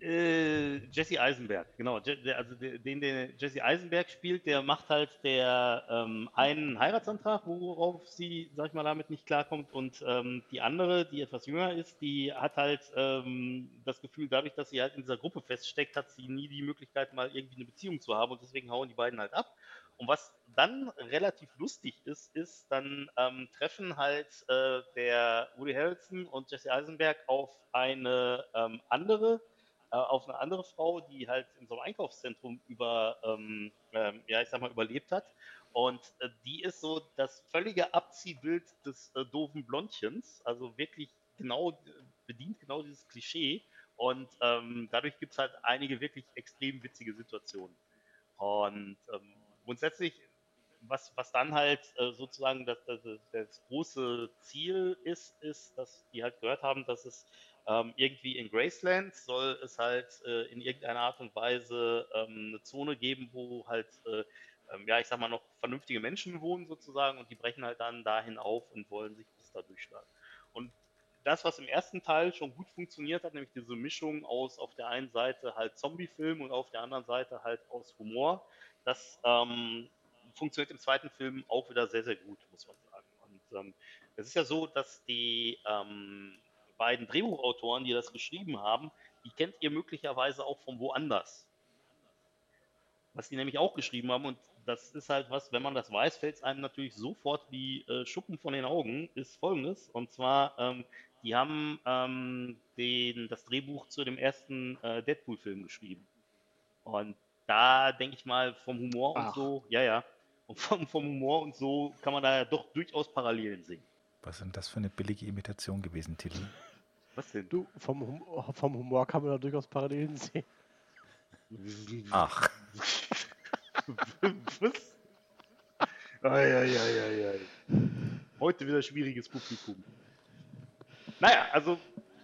Äh, Jesse Eisenberg, genau. Also den, den Jesse Eisenberg spielt, der macht halt der ähm, einen Heiratsantrag, worauf sie, sag ich mal, damit nicht klarkommt. Und ähm, die andere, die etwas jünger ist, die hat halt ähm, das Gefühl, dadurch, dass sie halt in dieser Gruppe feststeckt, hat sie nie die Möglichkeit, mal irgendwie eine Beziehung zu haben. Und deswegen hauen die beiden halt ab. Und was dann relativ lustig ist, ist, dann ähm, treffen halt äh, der Woody Harrelson und Jesse Eisenberg auf eine ähm, andere äh, auf eine andere Frau, die halt in so einem Einkaufszentrum über, ähm, ähm, ja, ich sag mal, überlebt hat. Und äh, die ist so das völlige Abziehbild des äh, doofen Blondchens. Also wirklich genau, bedient genau dieses Klischee. Und ähm, dadurch gibt es halt einige wirklich extrem witzige Situationen. Und ähm, grundsätzlich, was, was dann halt äh, sozusagen das, das, das, große Ziel ist, ist, dass die halt gehört haben, dass es ähm, irgendwie in Graceland soll es halt äh, in irgendeiner Art und Weise ähm, eine Zone geben, wo halt, äh, ähm, ja, ich sag mal, noch vernünftige Menschen wohnen sozusagen und die brechen halt dann dahin auf und wollen sich bis da durchschlagen. Und das, was im ersten Teil schon gut funktioniert hat, nämlich diese Mischung aus auf der einen Seite halt Zombie-Film und auf der anderen Seite halt aus Humor, das ähm, funktioniert im zweiten Film auch wieder sehr, sehr gut, muss man sagen. Und ähm, es ist ja so, dass die ähm, beiden Drehbuchautoren, die das geschrieben haben, die kennt ihr möglicherweise auch von woanders. Was die nämlich auch geschrieben haben, und das ist halt was, wenn man das weiß, fällt es einem natürlich sofort wie äh, Schuppen von den Augen, ist folgendes. Und zwar, ähm, die haben ähm, den, das Drehbuch zu dem ersten äh, Deadpool-Film geschrieben. Und da denke ich mal, vom Humor Ach. und so, ja, ja, und vom, vom Humor und so kann man da ja doch durchaus Parallelen sehen. Was ist denn das für eine billige Imitation gewesen, Tilly? Was denn? Du, vom, hum vom Humor kann man da durchaus Parallelen sehen. Ach. Was? Eieieiei. Heute wieder schwieriges Publikum. Naja, also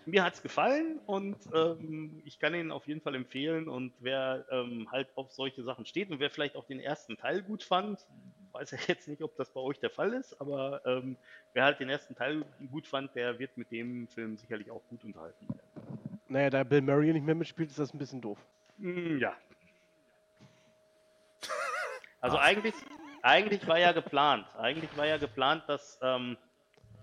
mir hat es gefallen und ähm, ich kann ihn auf jeden Fall empfehlen. Und wer ähm, halt auf solche Sachen steht und wer vielleicht auch den ersten Teil gut fand, weiß ja jetzt nicht, ob das bei euch der Fall ist, aber ähm, wer halt den ersten Teil gut fand, der wird mit dem Film sicherlich auch gut unterhalten werden. Naja, da Bill Murray nicht mehr mitspielt, ist das ein bisschen doof. Mm, ja. Also eigentlich, eigentlich war ja geplant, eigentlich war ja geplant, dass ähm,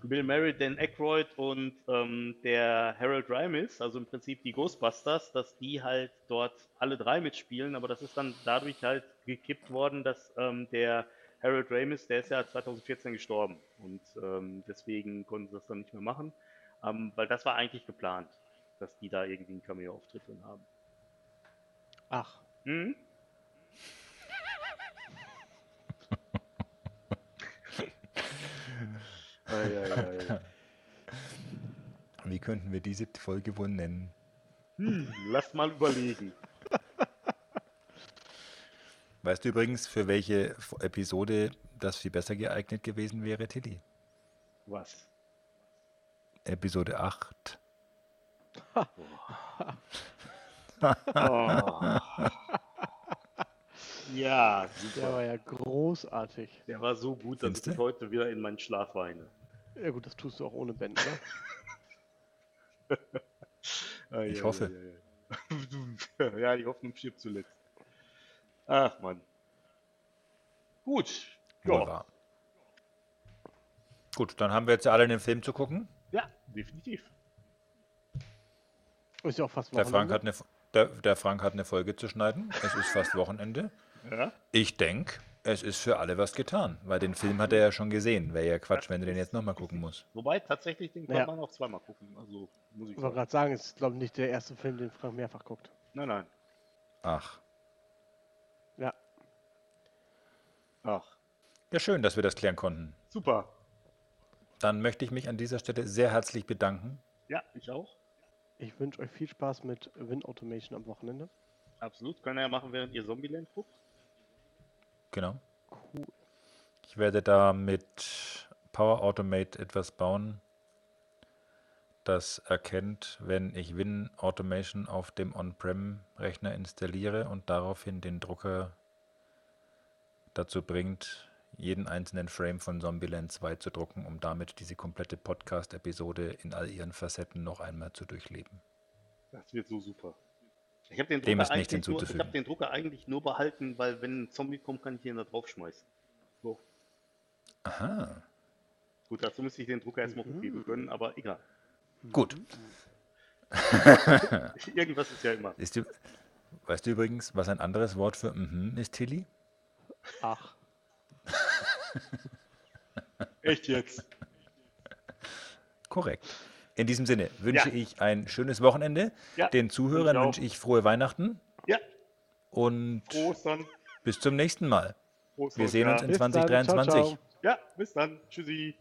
Bill Murray, Dan Aykroyd und ähm, der Harold Ramis, also im Prinzip die Ghostbusters, dass die halt dort alle drei mitspielen, aber das ist dann dadurch halt gekippt worden, dass ähm, der Harold Ramis, der ist ja 2014 gestorben und ähm, deswegen konnten sie das dann nicht mehr machen, ähm, weil das war eigentlich geplant, dass die da irgendwie einen Cameo-Auftritt drin haben. Ach, ei, ei, ei. Wie könnten wir diese Folge wohl nennen? Hm, lass mal überlegen. Weißt du übrigens, für welche Episode das viel besser geeignet gewesen wäre, Tilly? Was? Episode 8. Oh. ja, der super. war ja großartig. Der war so gut, dass Findste? ich heute wieder in meinen Schlaf weine. Ja gut, das tust du auch ohne Band, ne? Ei, Ich hoffe. ei. ja, die Hoffnung stirbt zuletzt. Ach Mann. Gut. Ja. Gut, dann haben wir jetzt alle einen Film zu gucken. ja, definitiv. Ist ja auch fast Der Frank, Wochenende. hat eine, der, der Frank hat eine Folge zu schneiden. Es ist fast Wochenende. Ja, Ich denke, es ist für alle was getan, weil den Film hat er ja schon gesehen. Wäre ja Quatsch, wenn er den jetzt nochmal gucken muss. wobei tatsächlich den kann Ja. man auch zweimal gucken. Also muss ich Ich wollte gerade sagen, es ist glaube ich nicht der erste Film, den Frank mehrfach guckt. Nein, nein. Ach, Ja. Ach, ja schön, dass wir das klären konnten. super. Dann möchte ich mich an dieser Stelle sehr herzlich bedanken. Ja, ich auch. Ich wünsche euch viel Spaß mit Win Automation am Wochenende. Absolut. Können wir ja machen, während ihr Zombieland guckt. Genau. Ich werde da mit Power Automate etwas bauen, das erkennt, wenn ich Win Automation auf dem On-Prem-Rechner installiere und daraufhin den Drucker dazu bringt, jeden einzelnen Frame von Zombieland 2 zu drucken, um damit diese komplette Podcast-Episode in all ihren Facetten noch einmal zu durchleben. Das wird so super. Ich habe den, Dem Drucker eigentlich nur- ich hinzuzufügen. hab den Drucker eigentlich nur behalten, weil wenn ein Zombie kommt, kann ich ihn da draufschmeißen. So. Aha. Gut, dazu müsste ich den Drucker erstmal hochheben können, aber egal. Gut. Irgendwas ist ja immer. Ist du, weißt du übrigens, was ein anderes Wort für mhm ist, Tilly? Ach, Echt jetzt? Korrekt. In diesem Sinne wünsche Ja. ich ein schönes Wochenende. Ja, Den Zuhörern wünsche ich frohe Weihnachten Ja, und dann. bis zum nächsten Mal. Prost Wir sehen uns ja. in bis dann. Ciao, 2023. ciao. Ja, bis dann. Tschüssi.